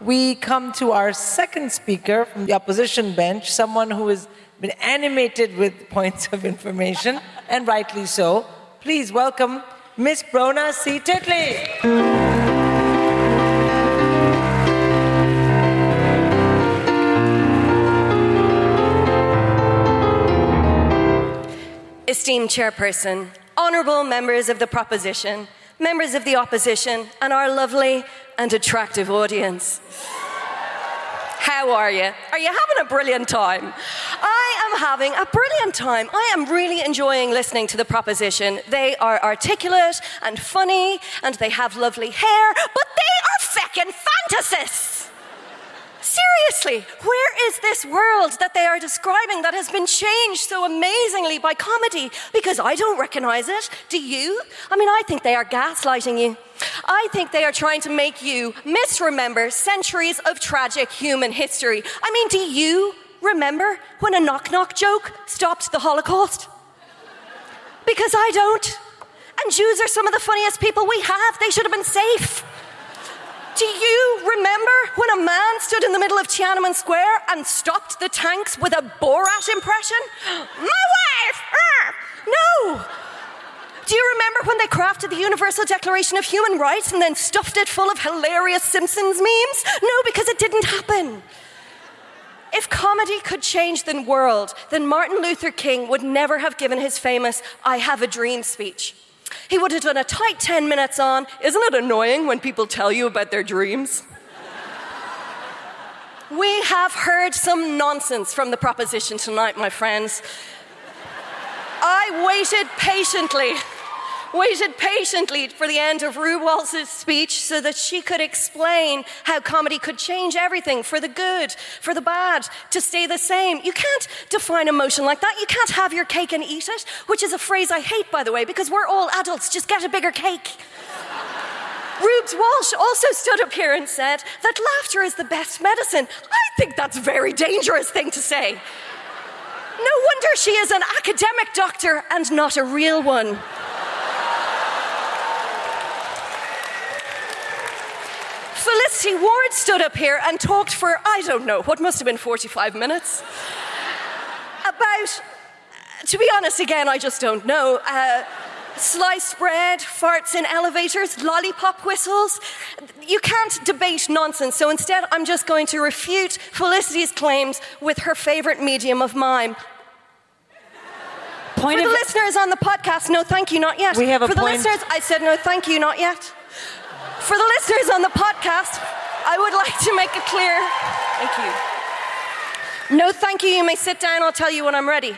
we come to our second speaker from the opposition bench, someone who has been animated with points of information, and rightly so. Please welcome Miss Brona C. Titley. Esteemed chairperson, honourable members of the proposition, members of the opposition, and our lovely and attractive audience. How are you? Are you having a brilliant time? I am having a brilliant time. I am really enjoying listening to the proposition. They are articulate and funny, and they have lovely hair, but they are feckin' fantasists. Seriously, where is this world that they are describing that has been changed so amazingly by comedy? Because I don't recognize it. Do you? I mean, I think they are gaslighting you. I think they are trying to make you misremember centuries of tragic human history. I mean, do you remember when a knock knock joke stopped the Holocaust? Because I don't. And Jews are some of the funniest people we have. They should have been safe. Do you remember when a man stood in the middle of Tiananmen Square and stopped the tanks with a Borat impression? My wife! No! Do you remember when they crafted the Universal Declaration of Human Rights and then stuffed it full of hilarious Simpsons memes? No, because it didn't happen. If comedy could change the world, then Martin Luther King would never have given his famous I Have a Dream speech. He would have done a tight 10 minutes on, Isn't it annoying when people tell you about their dreams? we have heard some nonsense from the proposition tonight, my friends. I waited patiently waited patiently for the end of Walsh's speech so that she could explain how comedy could change everything for the good, for the bad, to stay the same. You can't define emotion like that. You can't have your cake and eat it, which is a phrase I hate, by the way, because we're all adults. Just get a bigger cake. Reubs Walsh also stood up here and said that laughter is the best medicine. I think that's a very dangerous thing to say. No wonder she is an academic doctor and not a real one. Felicity Ward stood up here and talked for, I don't know, what must have been 45 minutes about, to be honest, again, I just don't know. Uh, sliced bread, farts in elevators, lollipop whistles. You can't debate nonsense, so instead, I'm just going to refute Felicity's claims with her favorite medium of mime. Point For the listeners on the podcast, no thank you, not yet. We have a For the point- listeners, I said no thank you, not yet. For the listeners on the podcast, I would like to make it clear. Thank you. No, thank you. You may sit down. I'll tell you when I'm ready.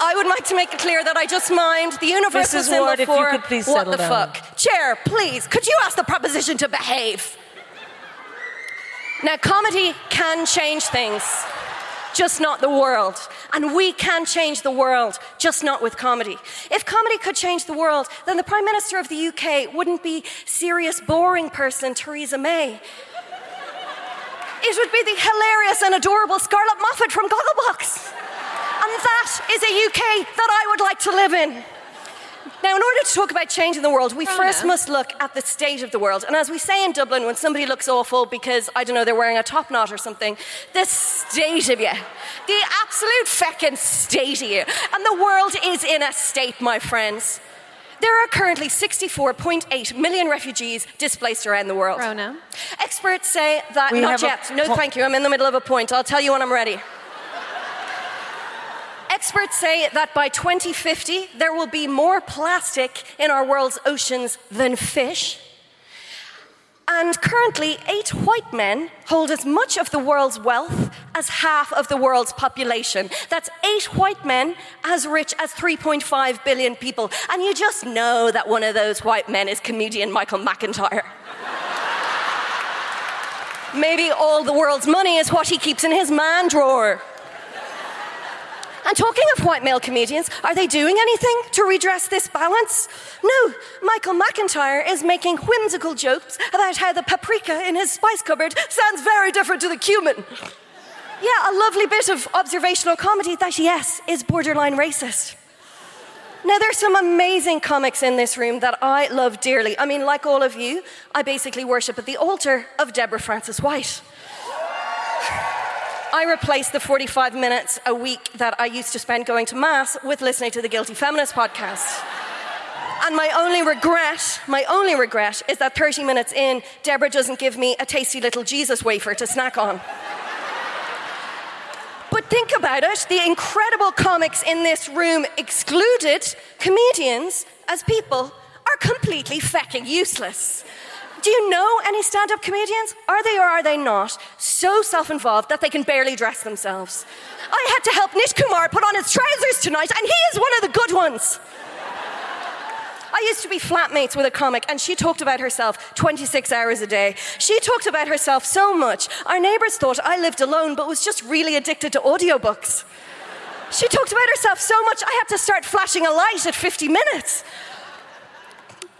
I would like to make it clear that I just mind the universal Mrs. symbol Ward, for what the down. fuck. Chair, please, could you ask the proposition to behave? Now, comedy can change things, just not the world. And we can change the world, just not with comedy. If comedy could change the world, then the Prime Minister of the UK wouldn't be serious, boring person Theresa May. It would be the hilarious and adorable Scarlett Moffat from Gogglebox. And that is a UK that I would like to live in. Now, in order to talk about changing the world, we oh, first must look at the state of the world. And as we say in Dublin, when somebody looks awful because, I don't know, they're wearing a top knot or something, the state of you. The absolute feckin' state of you. And the world is in a state, my friends. There are currently 64.8 million refugees displaced around the world. Rona. Experts say that, We not have a yet. no, po- thank you. I'm in the middle of a point. I'll tell you when I'm ready. Experts say that by 2050, there will be more plastic in our world's oceans than fish. And currently, eight white men hold as much of the world's wealth as half of the world's population. That's eight white men as rich as 3.5 billion people. And you just know that one of those white men is comedian Michael McIntyre. Maybe all the world's money is what he keeps in his man drawer. And talking of white male comedians, are they doing anything to redress this balance? No, Michael McIntyre is making whimsical jokes about how the paprika in his spice cupboard sounds very different to the cumin. Yeah, a lovely bit of observational comedy that, yes, is borderline racist. Now, there's some amazing comics in this room that I love dearly. I mean, like all of you, I basically worship at the altar of Deborah Frances White. I replaced the 45 minutes a week that I used to spend going to Mass with listening to the Guilty Feminist podcast. And my only regret, my only regret is that 30 minutes in, Deborah doesn't give me a tasty little Jesus wafer to snack on. But think about it the incredible comics in this room excluded comedians as people are completely fecking useless. Do you know any stand up comedians? Are they or are they not so self involved that they can barely dress themselves? I had to help Nish Kumar put on his trousers tonight, and he is one of the good ones. I used to be flatmates with a comic, and she talked about herself 26 hours a day. She talked about herself so much, our neighbors thought I lived alone but was just really addicted to audiobooks. She talked about herself so much, I had to start flashing a light at 50 minutes.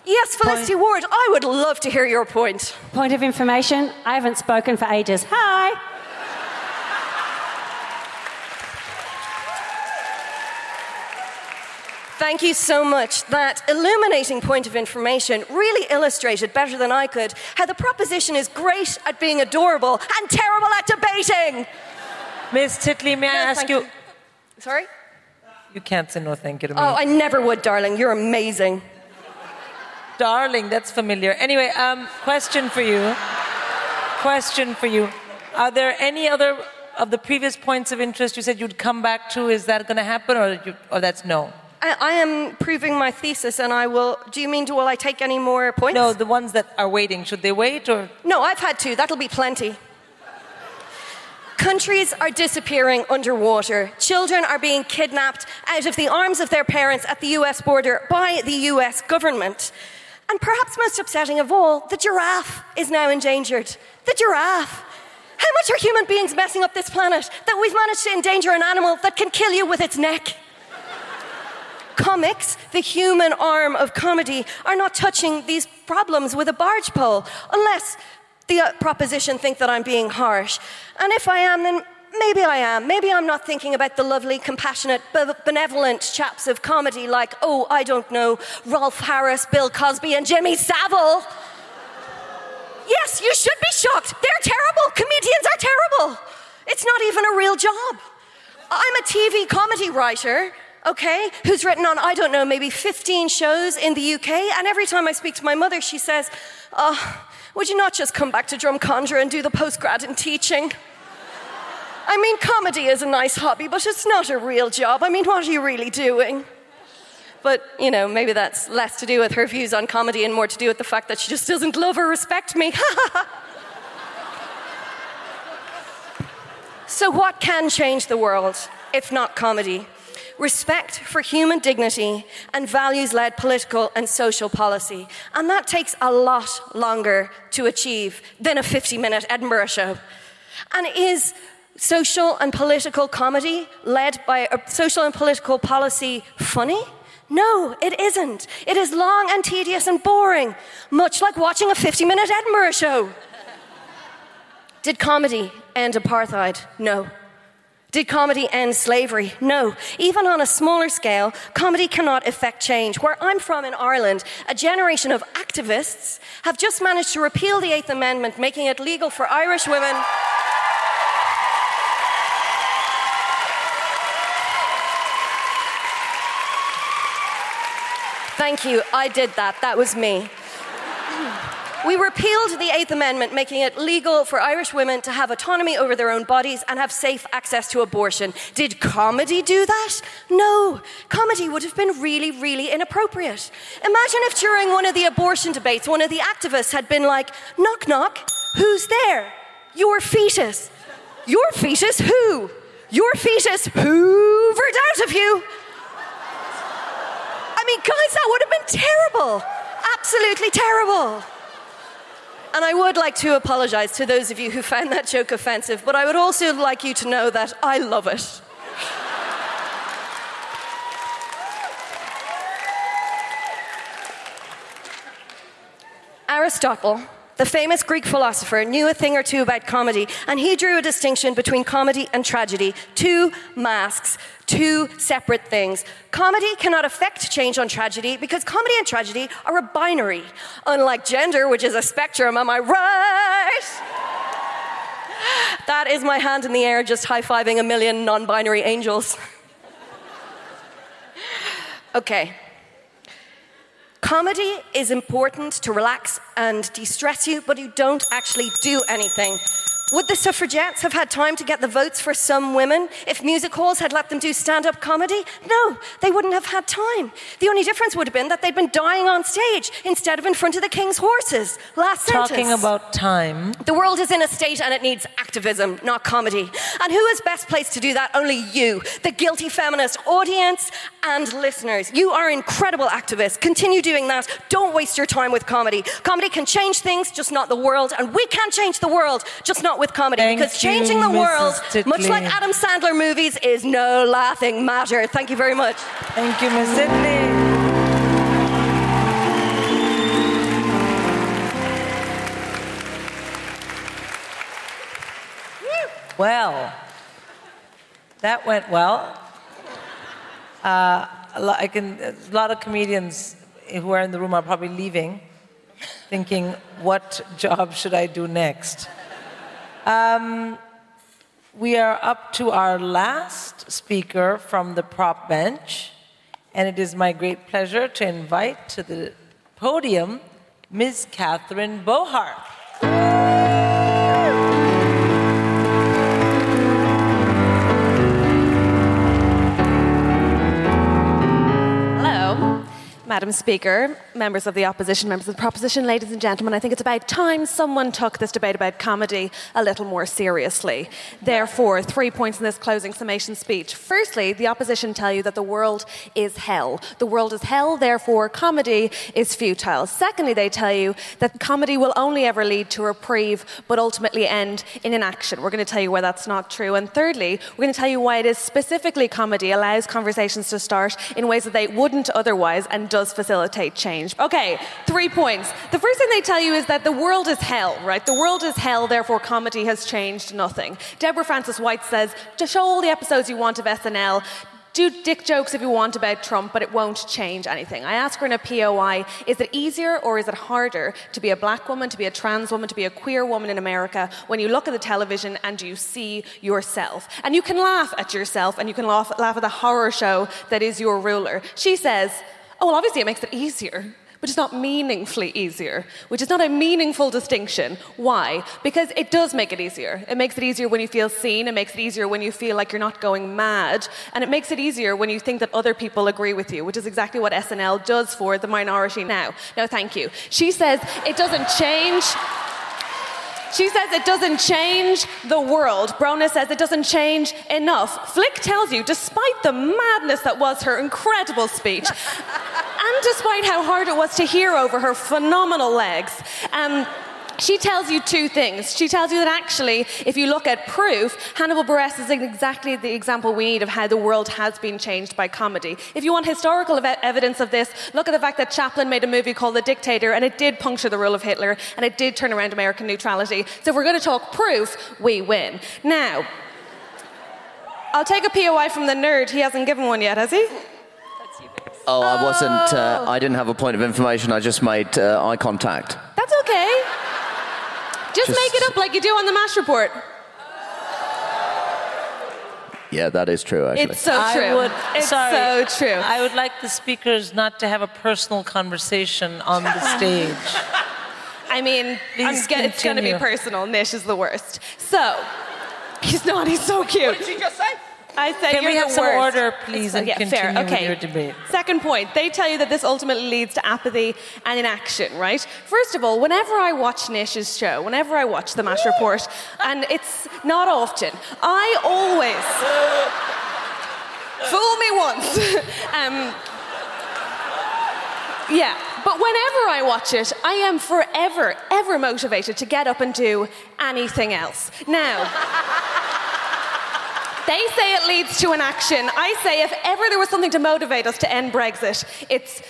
Yes, Felicity Ward, I would love to hear your point. Point of information I haven't spoken for ages. Hi. Thank you so much. That illuminating point of information really illustrated better than I could how the proposition is great at being adorable and terrible at debating. Miss Titley, may I ask you? you. Sorry? You can't say no thank you to me. Oh, I never would, darling. You're amazing. Darling, that's familiar. Anyway, um, question for you. Question for you. Are there any other of the previous points of interest you said you'd come back to? Is that going to happen, or, you, or that's no? I, I am proving my thesis, and I will. Do you mean, will I take any more points? No, the ones that are waiting. Should they wait, or No, I've had two. That'll be plenty. Countries are disappearing underwater. Children are being kidnapped out of the arms of their parents at the US border by the US government. And perhaps most upsetting of all, the giraffe is now endangered. The giraffe. How much are human beings messing up this planet that we've managed to endanger an animal that can kill you with its neck? Comics, the human arm of comedy, are not touching these problems with a barge pole, unless the uh, proposition think that I'm being harsh. And if I am, then maybe I am. Maybe I'm not thinking about the lovely, compassionate, be- benevolent chaps of comedy like, oh, I don't know, Rolf Harris, Bill Cosby, and Jimmy Savile. Yes, you should be shocked. They're terrible. Comedians are terrible. It's not even a real job. I'm a TV comedy writer, okay, who's written on, I don't know, maybe 15 shows in the UK, and every time I speak to my mother, she says, Oh, would you not just come back to Drum Drumcondra and do the postgrad in teaching? I mean, comedy is a nice hobby, but it's not a real job. I mean, what are you really doing? But, you know, maybe that's less to do with her views on comedy and more to do with the fact that she just doesn't love or respect me. so, what can change the world if not comedy? Respect for human dignity and values led political and social policy. And that takes a lot longer to achieve than a 50 minute Edinburgh show. And is social and political comedy led by a social and political policy funny? No, it isn't. It is long and tedious and boring, much like watching a 50 minute Edinburgh show. Did comedy end apartheid? No. Did comedy end slavery? No. Even on a smaller scale, comedy cannot effect change. Where I'm from in Ireland, a generation of activists have just managed to repeal the Eighth Amendment, making it legal for Irish women. Thank you. I did that. That was me. We repealed the Eighth Amendment, making it legal for Irish women to have autonomy over their own bodies and have safe access to abortion. Did comedy do that? No. Comedy would have been really, really inappropriate. Imagine if during one of the abortion debates, one of the activists had been like, knock, knock, who's there? Your fetus. Your fetus who? Your fetus hoovered out of you. I mean, guys, that would have been terrible. Absolutely terrible. And I would like to apologize to those of you who found that joke offensive, but I would also like you to know that I love it. Aristotle, the famous Greek philosopher, knew a thing or two about comedy, and he drew a distinction between comedy and tragedy two masks, two separate things. Comedy cannot affect change on tragedy because comedy and tragedy are a binary, unlike gender, which is a spectrum. Am I right? That is my hand in the air, just high fiving a million non binary angels. okay. Comedy is important to relax and de stress you, but you don't actually do anything. Would the suffragettes have had time to get the votes for some women if music halls had let them do stand up comedy? No, they wouldn't have had time. The only difference would have been that they'd been dying on stage instead of in front of the king's horses. Last talking sentence. about time? The world is in a state and it needs activism, not comedy. And who is best placed to do that? Only you, the guilty feminist audience and listeners. You are incredible activists. Continue doing that. Don't waste your time with comedy. Comedy can change things, just not the world. And we can change the world, just not with comedy. Thank because you, changing the world, much like Adam Sandler movies, is no laughing matter. Thank you very much. Thank you, Ms. Sidney. Well, that went well. Uh, I can, a lot of comedians who are in the room are probably leaving, thinking, what job should I do next? Um, we are up to our last speaker from the prop bench, and it is my great pleasure to invite to the podium Ms. Catherine Bohart. Madam Speaker, members of the opposition, members of the proposition, ladies and gentlemen. I think it's about time someone took this debate about comedy a little more seriously. Therefore, three points in this closing summation speech. Firstly, the opposition tell you that the world is hell. The world is hell, therefore, comedy is futile. Secondly, they tell you that comedy will only ever lead to reprieve, but ultimately end in inaction. We're going to tell you why that's not true. And thirdly, we're going to tell you why it is specifically comedy allows conversations to start in ways that they wouldn't otherwise and does facilitate change. Okay, three points. The first thing they tell you is that the world is hell, right? The world is hell, therefore comedy has changed nothing. Deborah Frances White says, to show all the episodes you want of SNL, do dick jokes if you want about Trump, but it won't change anything. I ask her in a POI is it easier or is it harder to be a black woman, to be a trans woman, to be a queer woman in America when you look at the television and you see yourself? And you can laugh at yourself and you can laugh, laugh at the horror show that is your ruler. She says, oh, well, obviously it makes it easier. But it's not meaningfully easier, which is not a meaningful distinction. Why? Because it does make it easier. It makes it easier when you feel seen, it makes it easier when you feel like you're not going mad, and it makes it easier when you think that other people agree with you, which is exactly what SNL does for the minority now. No, thank you. She says it doesn't change. She says it doesn't change the world. Brona says it doesn't change enough. Flick tells you, despite the madness that was her incredible speech, and despite how hard it was to hear over her phenomenal legs, um, she tells you two things. She tells you that actually, if you look at proof, Hannibal Buress is exactly the example we need of how the world has been changed by comedy. If you want historical ev- evidence of this, look at the fact that Chaplin made a movie called The Dictator, and it did puncture the rule of Hitler, and it did turn around American neutrality. So if we're going to talk proof, we win. Now, I'll take a POI from the nerd. He hasn't given one yet, has he? Oh, I wasn't. Uh, I didn't have a point of information. I just made uh, eye contact. That's okay. Just, Just- make it up like you do on the MASH report. Yeah, that is true. Actually, It's so I true. would, it's sorry, so true. I would like the speakers not to have a personal conversation on the stage. I mean, I'm get, it's going to be personal. Nish is the worst. So, he's not. He's so cute. What did she just say? I said Can we have some worst. order, please, and yeah, continue fair. Okay. your debate? Second point. They tell you that this ultimately leads to apathy and inaction, right? First of all, whenever I watch Nish's show, whenever I watch the MASH report, and it's not often, I always fool me once. um, yeah, but whenever I watch it, I am forever, ever motivated to get up and do anything else. Now, they say it leads to an action. I say if ever there was something to motivate us to end Brexit, it's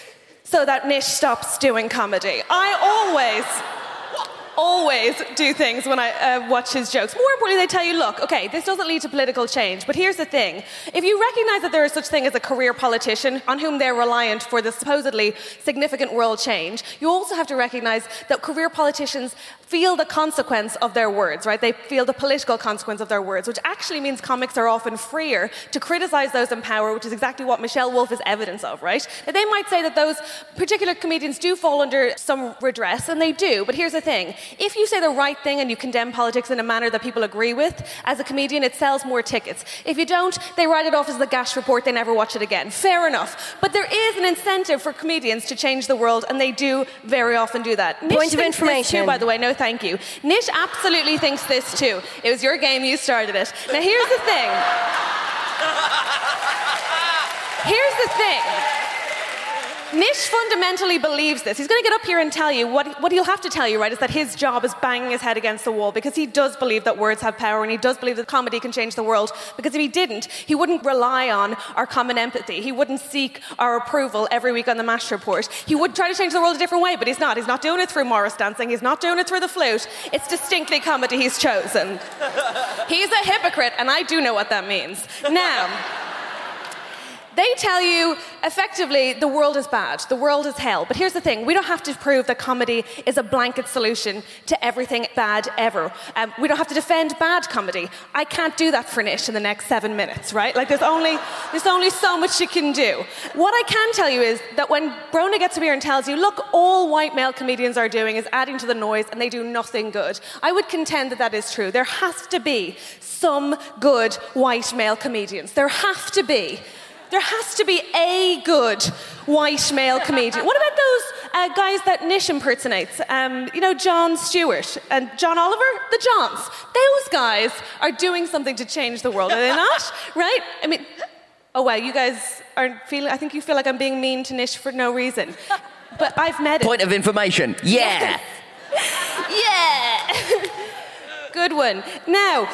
so that Nish stops doing comedy. I always always do things when I uh, watch his jokes. More importantly, they tell you, look, okay, this doesn't lead to political change, but here's the thing. If you recognize that there is such thing as a career politician on whom they're reliant for the supposedly significant world change, you also have to recognize that career politicians feel the consequence of their words, right? They feel the political consequence of their words, which actually means comics are often freer to criticize those in power, which is exactly what Michelle Wolf is evidence of, right? Now, they might say that those particular comedians do fall under some redress, and they do, but here's the thing. If you say the right thing and you condemn politics in a manner that people agree with, as a comedian, it sells more tickets. If you don't, they write it off as the Gash report, they never watch it again. Fair enough. But there is an incentive for comedians to change the world, and they do very often do that. Point of information. Too, by the way, no thank you. Nish absolutely thinks this too. It was your game, you started it. Now, here's the thing. Here's the thing. Nish fundamentally believes this. He's going to get up here and tell you what, what he'll have to tell you, right, is that his job is banging his head against the wall because he does believe that words have power and he does believe that comedy can change the world. Because if he didn't, he wouldn't rely on our common empathy. He wouldn't seek our approval every week on the MASH report. He would try to change the world a different way, but he's not. He's not doing it through Morris dancing. He's not doing it through the flute. It's distinctly comedy he's chosen. He's a hypocrite, and I do know what that means. Now, They tell you effectively the world is bad, the world is hell. But here's the thing we don't have to prove that comedy is a blanket solution to everything bad ever. Um, we don't have to defend bad comedy. I can't do that for Nish in the next seven minutes, right? Like there's only, there's only so much you can do. What I can tell you is that when Brona gets up here and tells you, look, all white male comedians are doing is adding to the noise and they do nothing good, I would contend that that is true. There has to be some good white male comedians. There have to be. There has to be a good white male comedian. What about those uh, guys that Nish impersonates? Um, you know, Jon Stewart and John Oliver? The Johns. Those guys are doing something to change the world, are they not? right? I mean, oh wow, you guys aren't feeling, I think you feel like I'm being mean to Nish for no reason. But I've met him. Point of information. Yeah. yeah. Good one. Now,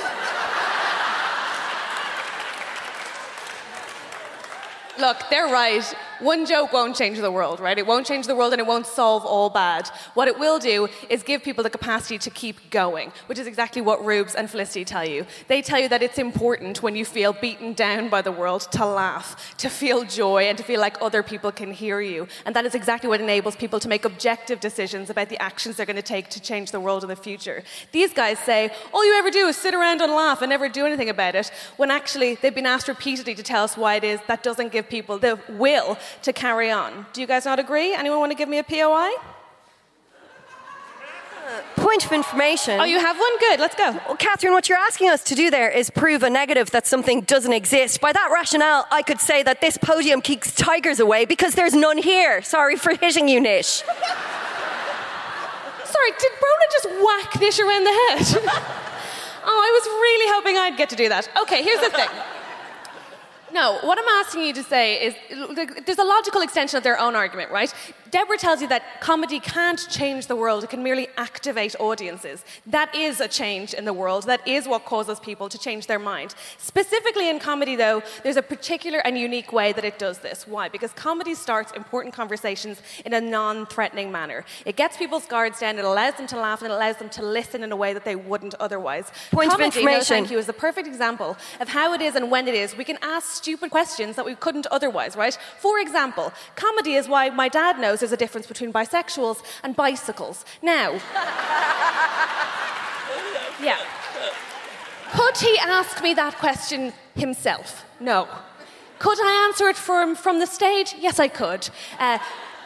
look, they're right. One joke won't change the world, right? It won't change the world and it won't solve all bad. What it will do is give people the capacity to keep going, which is exactly what Reubs and Felicity tell you. They tell you that it's important when you feel beaten down by the world to laugh, to feel joy, and to feel like other people can hear you. And that is exactly what enables people to make objective decisions about the actions they're going to take to change the world in the future. These guys say, all you ever do is sit around and laugh and never do anything about it, when actually they've been asked repeatedly to tell us why it is that doesn't give people the will to carry on. Do you guys not agree? Anyone want to give me a POI? Point of information. Oh, you have one? Good, let's go. Well, Catherine, what you're asking us to do there is prove a negative that something doesn't exist. By that rationale, I could say that this podium keeps tigers away because there's none here. Sorry for hitting you, Nish. Sorry, did Brona just whack Nish around the head? oh, I was really hoping I'd get to do that. Okay, here's the thing. No, what I'm asking you to say is there's a logical extension of their own argument, right? Deborah tells you that comedy can't change the world, it can merely activate audiences. That is a change in the world. That is what causes people to change their mind. Specifically in comedy, though, there's a particular and unique way that it does this. Why? Because comedy starts important conversations in a non threatening manner. It gets people's guards down, it allows them to laugh, and it allows them to listen in a way that they wouldn't otherwise. Point comedy, of information. No, thank you, is the perfect example of how it is and when it is. We can ask stupid questions that we couldn't otherwise, right? For example, comedy is why my dad knows there's a difference between bisexuals and bicycles. Now, yeah. Could he ask me that question himself? No. Could I answer it for him from the stage? Yes, I could. Uh,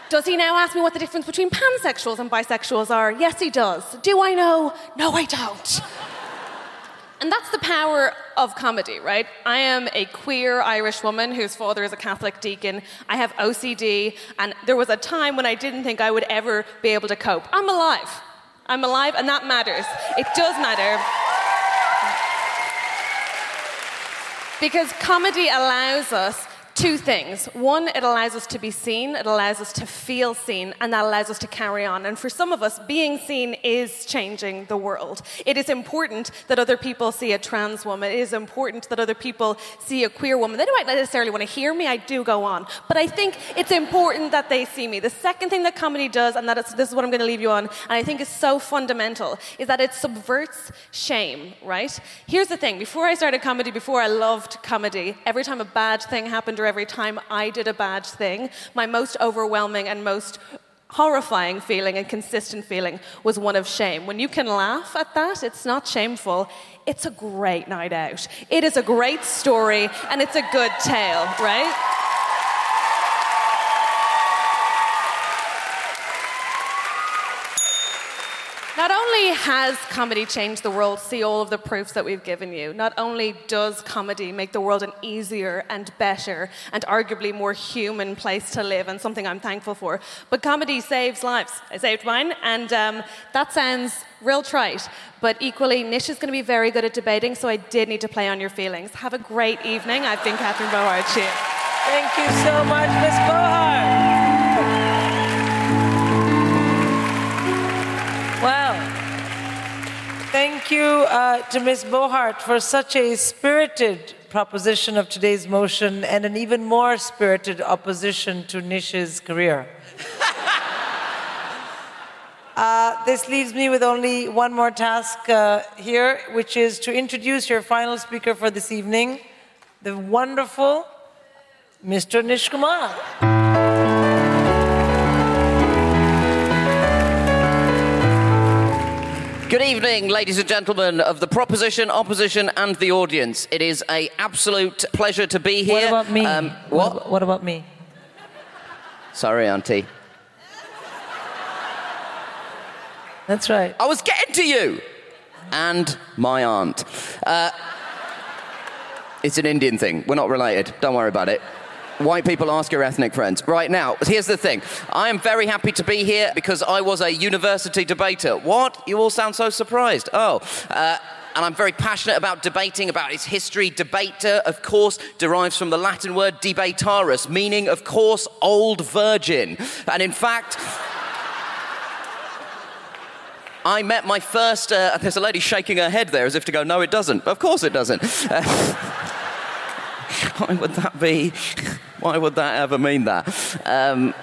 does he now ask me what the difference between pansexuals and bisexuals are? Yes, he does. Do I know? No, I don't. And that's the power of comedy, right? I am a queer Irish woman whose father is a Catholic deacon. I have OCD, and there was a time when I didn't think I would ever be able to cope. I'm alive. I'm alive, and that matters. It does matter. Because comedy allows us two things. One, it allows us to be seen, it allows us to feel seen, and that allows us to carry on. And for some of us, being seen is changing the world. It is important that other people see a trans woman, it is important that other people see a queer woman. They don't necessarily want to hear me, I do go on. But I think it's important that they see me. The second thing that comedy does, and that is, this is what I'm going to leave you on, and I think is so fundamental, is that it subverts shame, right? Here's the thing before I started comedy, before I loved comedy, every time a bad thing happened, or every time I did a bad thing, my most overwhelming and most horrifying feeling and consistent feeling was one of shame. When you can laugh at that, it's not shameful. It's a great night out. It is a great story and it's a good tale, right? Only has comedy changed the world, see all of the proofs that we've given you, not only does comedy make the world an easier and better and arguably more human place to live, and something I'm thankful for, but comedy saves lives. I saved mine, and um, that sounds real trite, but equally, Nish is going to be very good at debating, so I did need to play on your feelings. Have a great evening. I've been Catherine Bohart. Cheers. Thank you so much, Miss Bohart. Thank you uh, to Ms. Bohart for such a spirited proposition of today's motion and an even more spirited opposition to Nish's career. uh, this leaves me with only one more task uh, here, which is to introduce your final speaker for this evening, the wonderful, Mr. Nish Kumar. Good evening, ladies and gentlemen of the proposition, opposition, and the audience. It is a absolute pleasure to be here. What about me? Um, what? what? about- what about me? Sorry, Auntie. That's right. I was getting to you. And my aunt. Uh, it's an Indian thing. We're not related. Don't worry about it. White people ask your ethnic friends. Right now, here's the thing. I am very happy to be here because I was a university debater. What? You all sound so surprised. Oh. Uh, and I'm very passionate about debating, about its history. Debater, of course, derives from the Latin word debatarus, meaning, of course, old virgin. And in fact, I met my first. Uh, there's a lady shaking her head there as if to go, no, it doesn't. Of course it doesn't. Uh, why would that be? Why would that ever mean that? Um,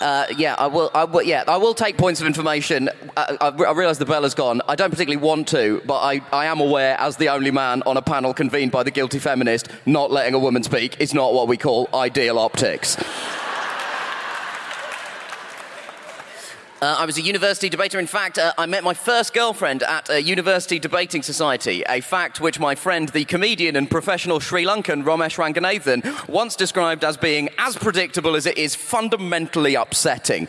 uh, yeah, I will. I will. Yeah, I will take points of information. Uh, I, I realise the bell has gone. I don't particularly want to, but I, I am aware, as the only man on a panel convened by the guilty feminist, not letting a woman speak is not what we call ideal optics. Uh, I was a university debater. In fact, uh, I met my first girlfriend at a university debating society, a fact which my friend, the comedian and professional Sri Lankan Romesh Ranganathan, once described as being as predictable as it is fundamentally upsetting.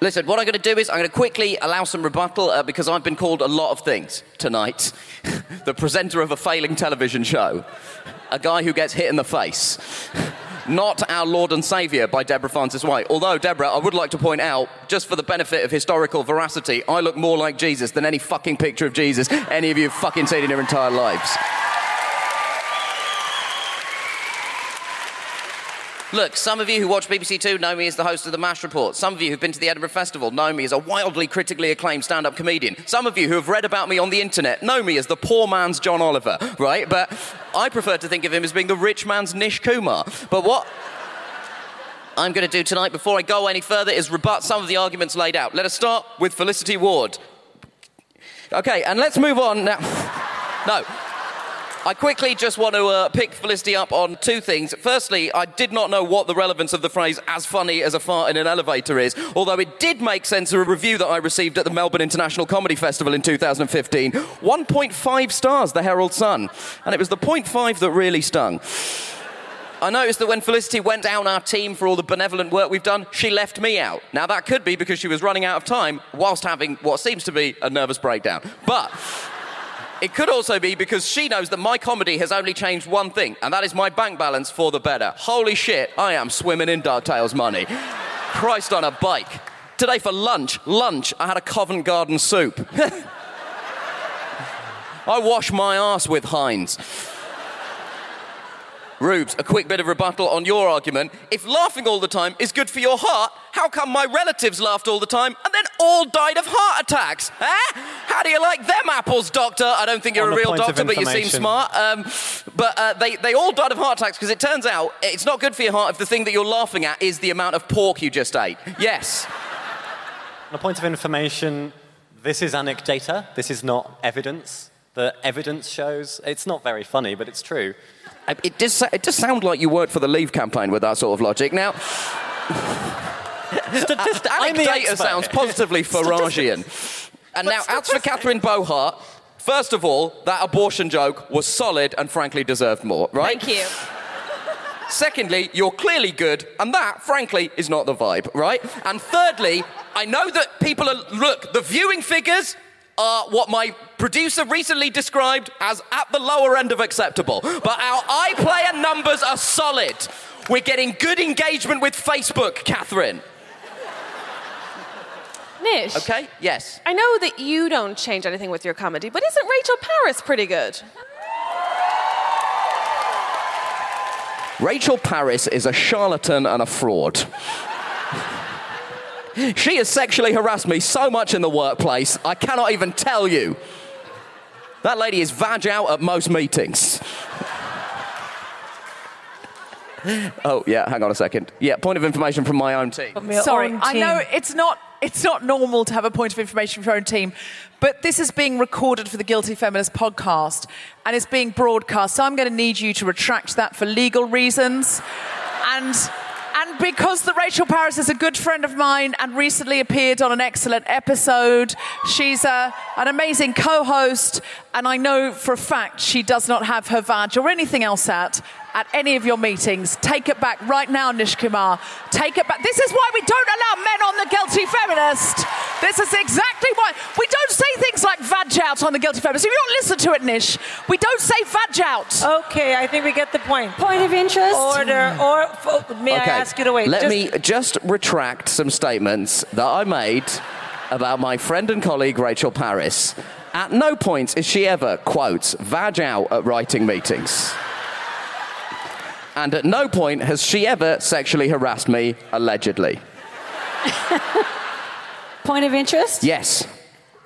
Listen, what I'm going to do is I'm going to quickly allow some rebuttal uh, because I've been called a lot of things tonight. the presenter of a failing television show, a guy who gets hit in the face. Not Our Lord and Saviour by Deborah Frances White. Although, Deborah, I would like to point out, just for the benefit of historical veracity, I look more like Jesus than any fucking picture of Jesus any of you have fucking seen in your entire lives. Look, some of you who watch BBC Two know me as the host of the MASH Report. Some of you who've been to the Edinburgh Festival know me as a wildly critically acclaimed stand up comedian. Some of you who have read about me on the internet know me as the poor man's John Oliver, right? But I prefer to think of him as being the rich man's Nish Kumar. But what I'm going to do tonight, before I go any further, is rebut some of the arguments laid out. Let us start with Felicity Ward. Okay, and let's move on now. No. I quickly just want to uh, pick Felicity up on two things. Firstly, I did not know what the relevance of the phrase as funny as a fart in an elevator is, although it did make sense in a review that I received at the Melbourne International Comedy Festival in 2015. 1.5 stars, the Herald Sun. And it was the 0.5 that really stung. I noticed that when Felicity went down our team for all the benevolent work we've done, she left me out. Now, that could be because she was running out of time whilst having what seems to be a nervous breakdown. But. It could also be because she knows that my comedy has only changed one thing, and that is my bank balance for the better. Holy shit, I am swimming in Darktales money. Christ on a bike. Today for lunch, lunch, I had a Covent Garden soup. I wash my ass with Heinz. Reubs, a quick bit of rebuttal on your argument. If laughing all the time is good for your heart, how come my relatives laughed all the time and then all died of heart attacks? Eh? How do you like them apples, doctor? I don't think you're On a real doctor, but you seem smart. Um, but uh, they, they all died of heart attacks because it turns out it's not good for your heart if the thing that you're laughing at is the amount of pork you just ate. Yes. On a point of information, this is anecdata. This is not evidence. The evidence shows it's not very funny, but it's true. It does, it does sound like you worked for the Leave campaign with that sort of logic. Now, Statist- I'm anecdata sounds positively Faragian. And now, as for Catherine Bohart, first of all, that abortion joke was solid and frankly deserved more, right? Thank you. Secondly, you're clearly good, and that, frankly, is not the vibe, right? And thirdly, I know that people are. Look, the viewing figures are what my producer recently described as at the lower end of acceptable. But our iPlayer numbers are solid. We're getting good engagement with Facebook, Catherine. Nish. Okay? Yes. I know that you don't change anything with your comedy, but isn't Rachel Parris pretty good? Rachel Parris is a charlatan and a fraud. She has sexually harassed me so much in the workplace, I cannot even tell you. That lady is vag out at most meetings. oh, yeah, hang on a second. Yeah, point of information from my own team. Sorry, I know it's not it's not normal to have a point of information for your own team. But this is being recorded for the Guilty Feminist podcast and it's being broadcast. So I'm going to need you to retract that for legal reasons. And and because Rachel Parris is a good friend of mine and recently appeared on an excellent episode, she's a, an amazing co-host, and I know for a fact she does not have her vag or anything else out at any of your meetings. Take it back right now, Nish Kumar. Take it back. This is why we don't allow men on the Guilty Feminist. This is exactly why. We don't say things like vag out on the Guilty Feminist. If you don't listen to it, Nish, we don't say vag out. Okay, I think we get the point. Point of interest? Order, or f- may I ask you to wait? let Just- me just retract some statements that I made about my friend and colleague Rachel Parris. At no point is she ever, quote, vag out at writing meetings. And at no point has she ever sexually harassed me, allegedly. Point of interest? Yes.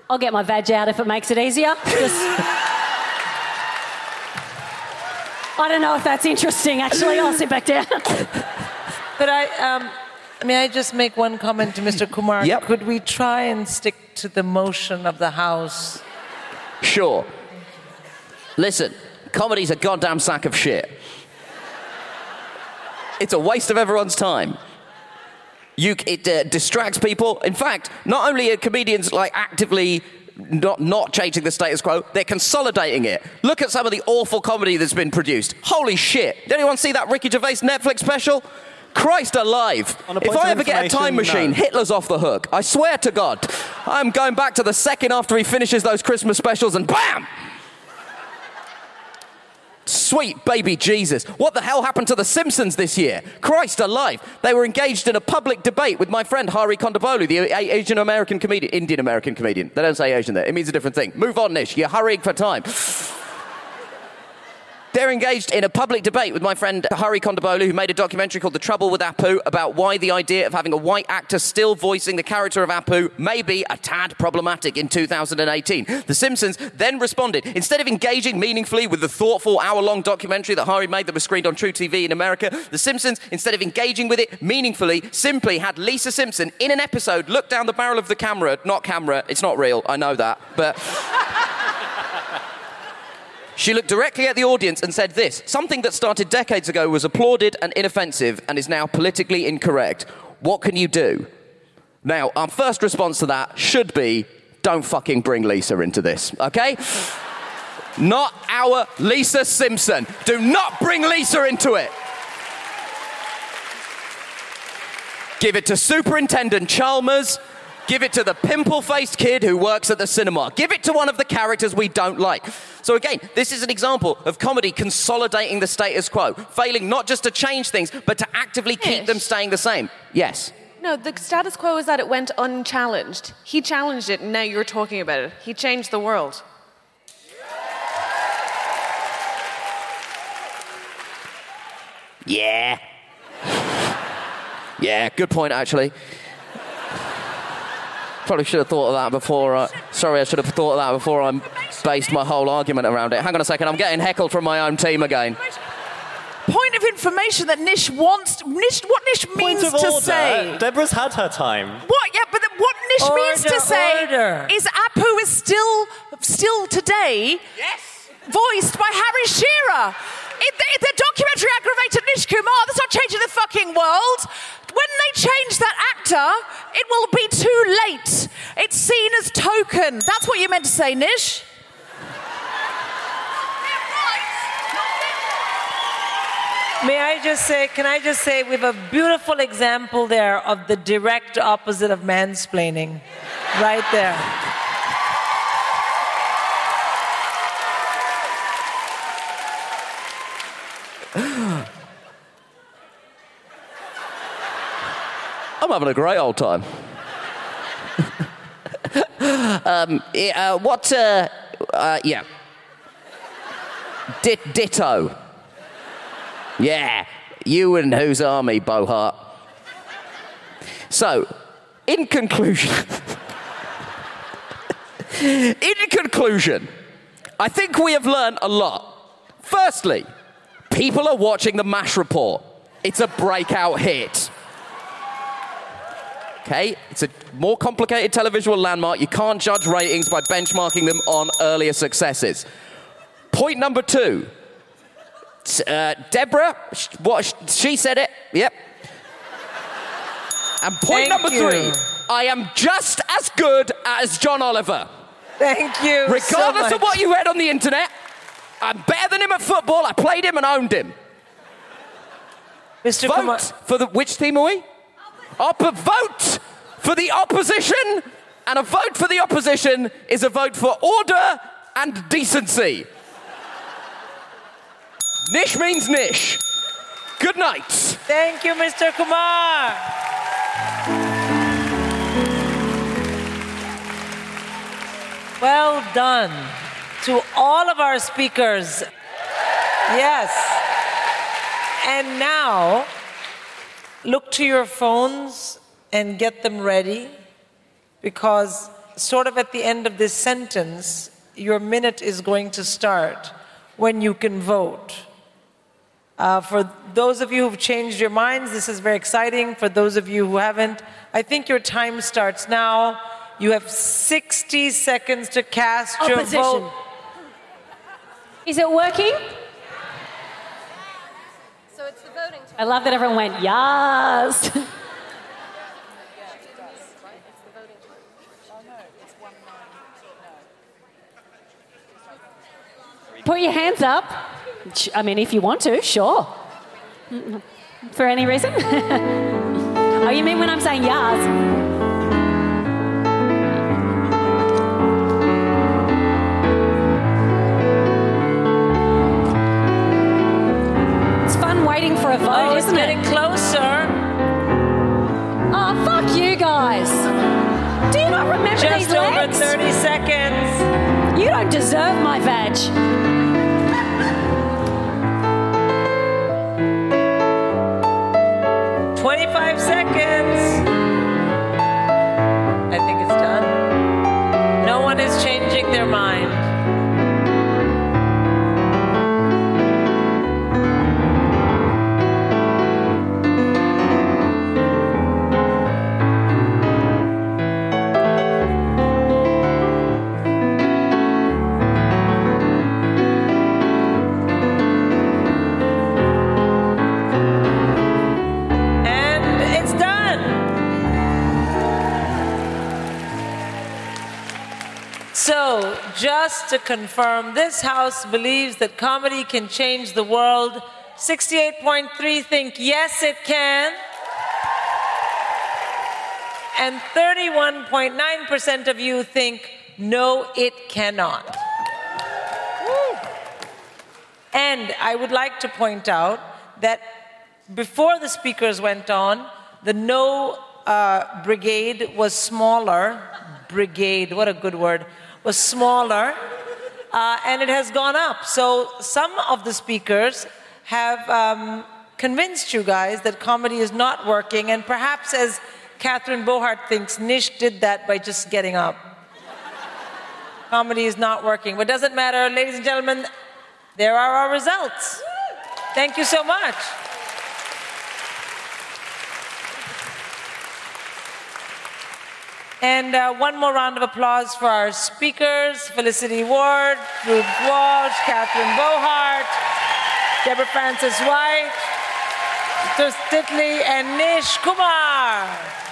I'll get my veg out if it makes it easier. Just... I don't know if that's interesting, actually. I'll sit back down. but I, um, may I just make one comment to Mr. Kumar? Yep. Could we try and stick to the motion of the House? Sure. Listen, comedy's a goddamn sack of shit. It's a waste of everyone's time. You, it uh, distracts people. In fact, not only are comedians like actively not, not changing the status quo, they're consolidating it. Look at some of the awful comedy that's been produced. Holy shit. Did anyone see that Ricky Gervais Netflix special? Christ alive. If I ever get a time machine, no. Hitler's off the hook. I swear to God. I'm going back to the second after he finishes those Christmas specials and BAM! Sweet baby Jesus. What the hell happened to The Simpsons this year? Christ alive. They were engaged in a public debate with my friend Hari Kondabolu, the Asian American comedian, Indian American comedian. They don't say Asian there. It means a different thing. Move on, Nish. You're hurrying for time. They're engaged in a public debate with my friend Hari Kondabolu, who made a documentary called The Trouble with Apu about why the idea of having a white actor still voicing the character of Apu may be a tad problematic in 2018. The Simpsons then responded. Instead of engaging meaningfully with the thoughtful hour long documentary that Hari made that was screened on True TV in America, The Simpsons, instead of engaging with it meaningfully, simply had Lisa Simpson in an episode look down the barrel of the camera, not camera, it's not real, I know that, but. She looked directly at the audience and said this something that started decades ago was applauded and inoffensive and is now politically incorrect. What can you do? Now, our first response to that should be don't fucking bring Lisa into this, okay? Not our Lisa Simpson. Do not bring Lisa into it. Give it to Superintendent Chalmers. Give it to the pimple faced kid who works at the cinema. Give it to one of the characters we don't like. So, again, this is an example of comedy consolidating the status quo, failing not just to change things, but to actively keep Ish. them staying the same. Yes. No, the status quo is that it went unchallenged. He challenged it, and now you're talking about it. He changed the world. Yeah. yeah, good point, actually. Probably should have thought of that before. Uh, sorry, I should have thought of that before I based my whole argument around it. Hang on a second, I'm getting heckled from my own team again. Point of information that Nish wants. Nish, what Nish means Point of to order. say. Deborah's had her time. What? Yeah, but the- what Nish means to Order, say order. is Apu is still, still today, Yes. voiced by Harry Shearer. If the, if the documentary aggravated Nish Kumar, that's not changing the fucking world. When they change that actor, it will be too late. It's seen as token. That's what you meant to say, Nish. May I just say, can I just say, we have a beautiful example there of the direct opposite of mansplaining. Right there. I'm having a great old time. um, uh, what? Uh, uh, yeah. Dit- ditto. Yeah. You and whose army, Bohart? So, in conclusion. in conclusion, I think we have learned a lot. Firstly, people are watching the MASH report. It's a breakout hit. Okay? It's a more complicated televisual landmark. You can't judge ratings by benchmarking them on earlier successes. Point number two. Uh, Deborah, what she said it. Yep. And point Thank number you. three. I am just as good as John Oliver. Thank you. Regardless so of what you read on the internet, I'm better than him at football. I played him and owned him. Mr. Vote Kumar- for the which team are we? Op- vote for the opposition, and a vote for the opposition is a vote for order and decency. Nish means nish. Good night. Thank you, Mr. Kumar. Well done to all of our speakers. Yes. And now, look to your phones and get them ready because, sort of at the end of this sentence, your minute is going to start when you can vote. Uh, for those of you who've changed your minds, this is very exciting. For those of you who haven't, I think your time starts now. You have 60 seconds to cast your Opposition. vote. Is it working? So it's the voting I love that everyone went, yes. Put your hands up. I mean, if you want to, sure. For any reason? oh, you mean when I'm saying yes? Waiting for a vote, Oh, it's isn't getting it? closer. Oh, fuck you guys. Do you not remember Just these over 30 seconds. You don't deserve my veg. Just to confirm, this House believes that comedy can change the world. 68.3 think yes, it can. And 31.9% of you think no, it cannot. And I would like to point out that before the speakers went on, the no uh, brigade was smaller. Brigade, what a good word, was smaller. Uh, and it has gone up. So some of the speakers have um, convinced you guys that comedy is not working. And perhaps, as Catherine Bohart thinks, Nish did that by just getting up. comedy is not working. But doesn't matter, ladies and gentlemen, there are our results. Thank you so much. And uh, one more round of applause for our speakers Felicity Ward, Reubs Walsh, Catherine Bohart, Deborah Frances White, Titley, and Nish Kumar.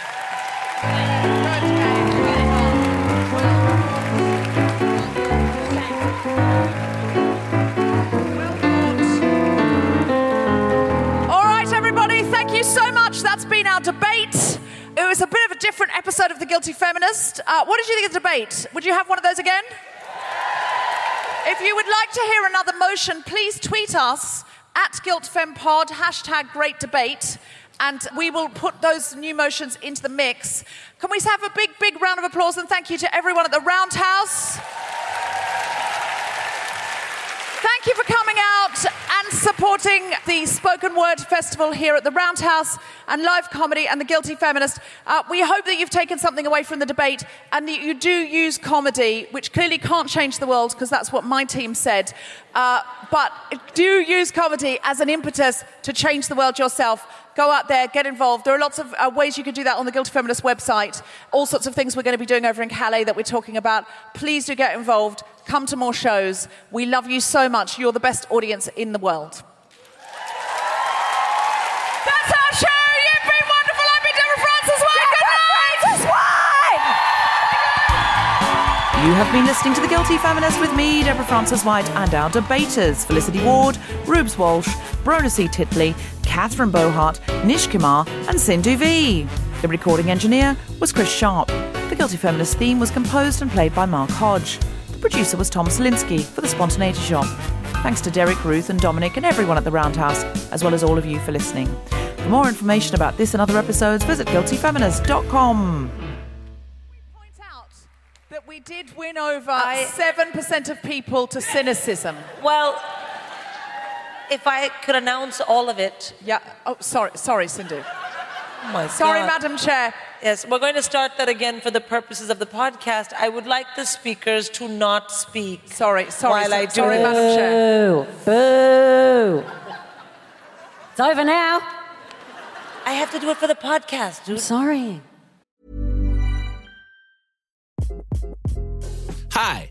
It was a bit of a different episode of The Guilty Feminist. Uh, what did you think of the debate? Would you have one of those again? If you would like to hear another motion, please tweet us at GuiltFemPod, hashtag Great Debate, and we will put those new motions into the mix. Can we have a big, big round of applause and thank you to everyone at the Roundhouse? Thank you for coming out and supporting the Spoken Word Festival here at the Roundhouse and live comedy and the Guilty Feminist. Uh, we hope that you've taken something away from the debate and that you do use comedy, which clearly can't change the world because that's what my team said. Uh, but do use comedy as an impetus to change the world yourself. Go out there, get involved. There are lots of uh, ways you can do that on the Guilty Feminist website. All sorts of things we're going to be doing over in Calais that we're talking about. Please do get involved. Come to more shows. We love you so much. You're the best audience in the world. That's our show. You've been wonderful. I've been Deborah Frances White. Good night. Frances White. You have been listening to The Guilty Feminist with me, Deborah Frances White, and our debaters, Felicity Ward, Reubs Walsh, Brona C. Titley, Catherine Bohart, Nish Kumar, and Sindhu Vee. The recording engineer was Chris Sharp. The Guilty Feminist theme was composed and played by Mark Hodge. The producer was Tom Salinsky for The Spontaneity Shop. Thanks to Derek, Ruth, and Dominic, and everyone at the Roundhouse, as well as all of you for listening. For more information about this and other episodes, visit guiltyfeminist.com. We point out that we did win over 7% of people to cynicism. Well, if I could announce all of it. Yeah. Oh, sorry, sorry, Cindy. Oh my Sorry, God. Madam Chair. Yes, we're going to start that again for the purposes of the podcast. I would like the speakers to not speak. Sorry, sorry, while I do sorry, it. Madam Chair. Boo! It's over now. I have to do it for the podcast, dude. I'm sorry. Hi,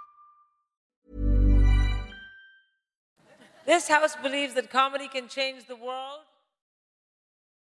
This house believes that comedy can change the world.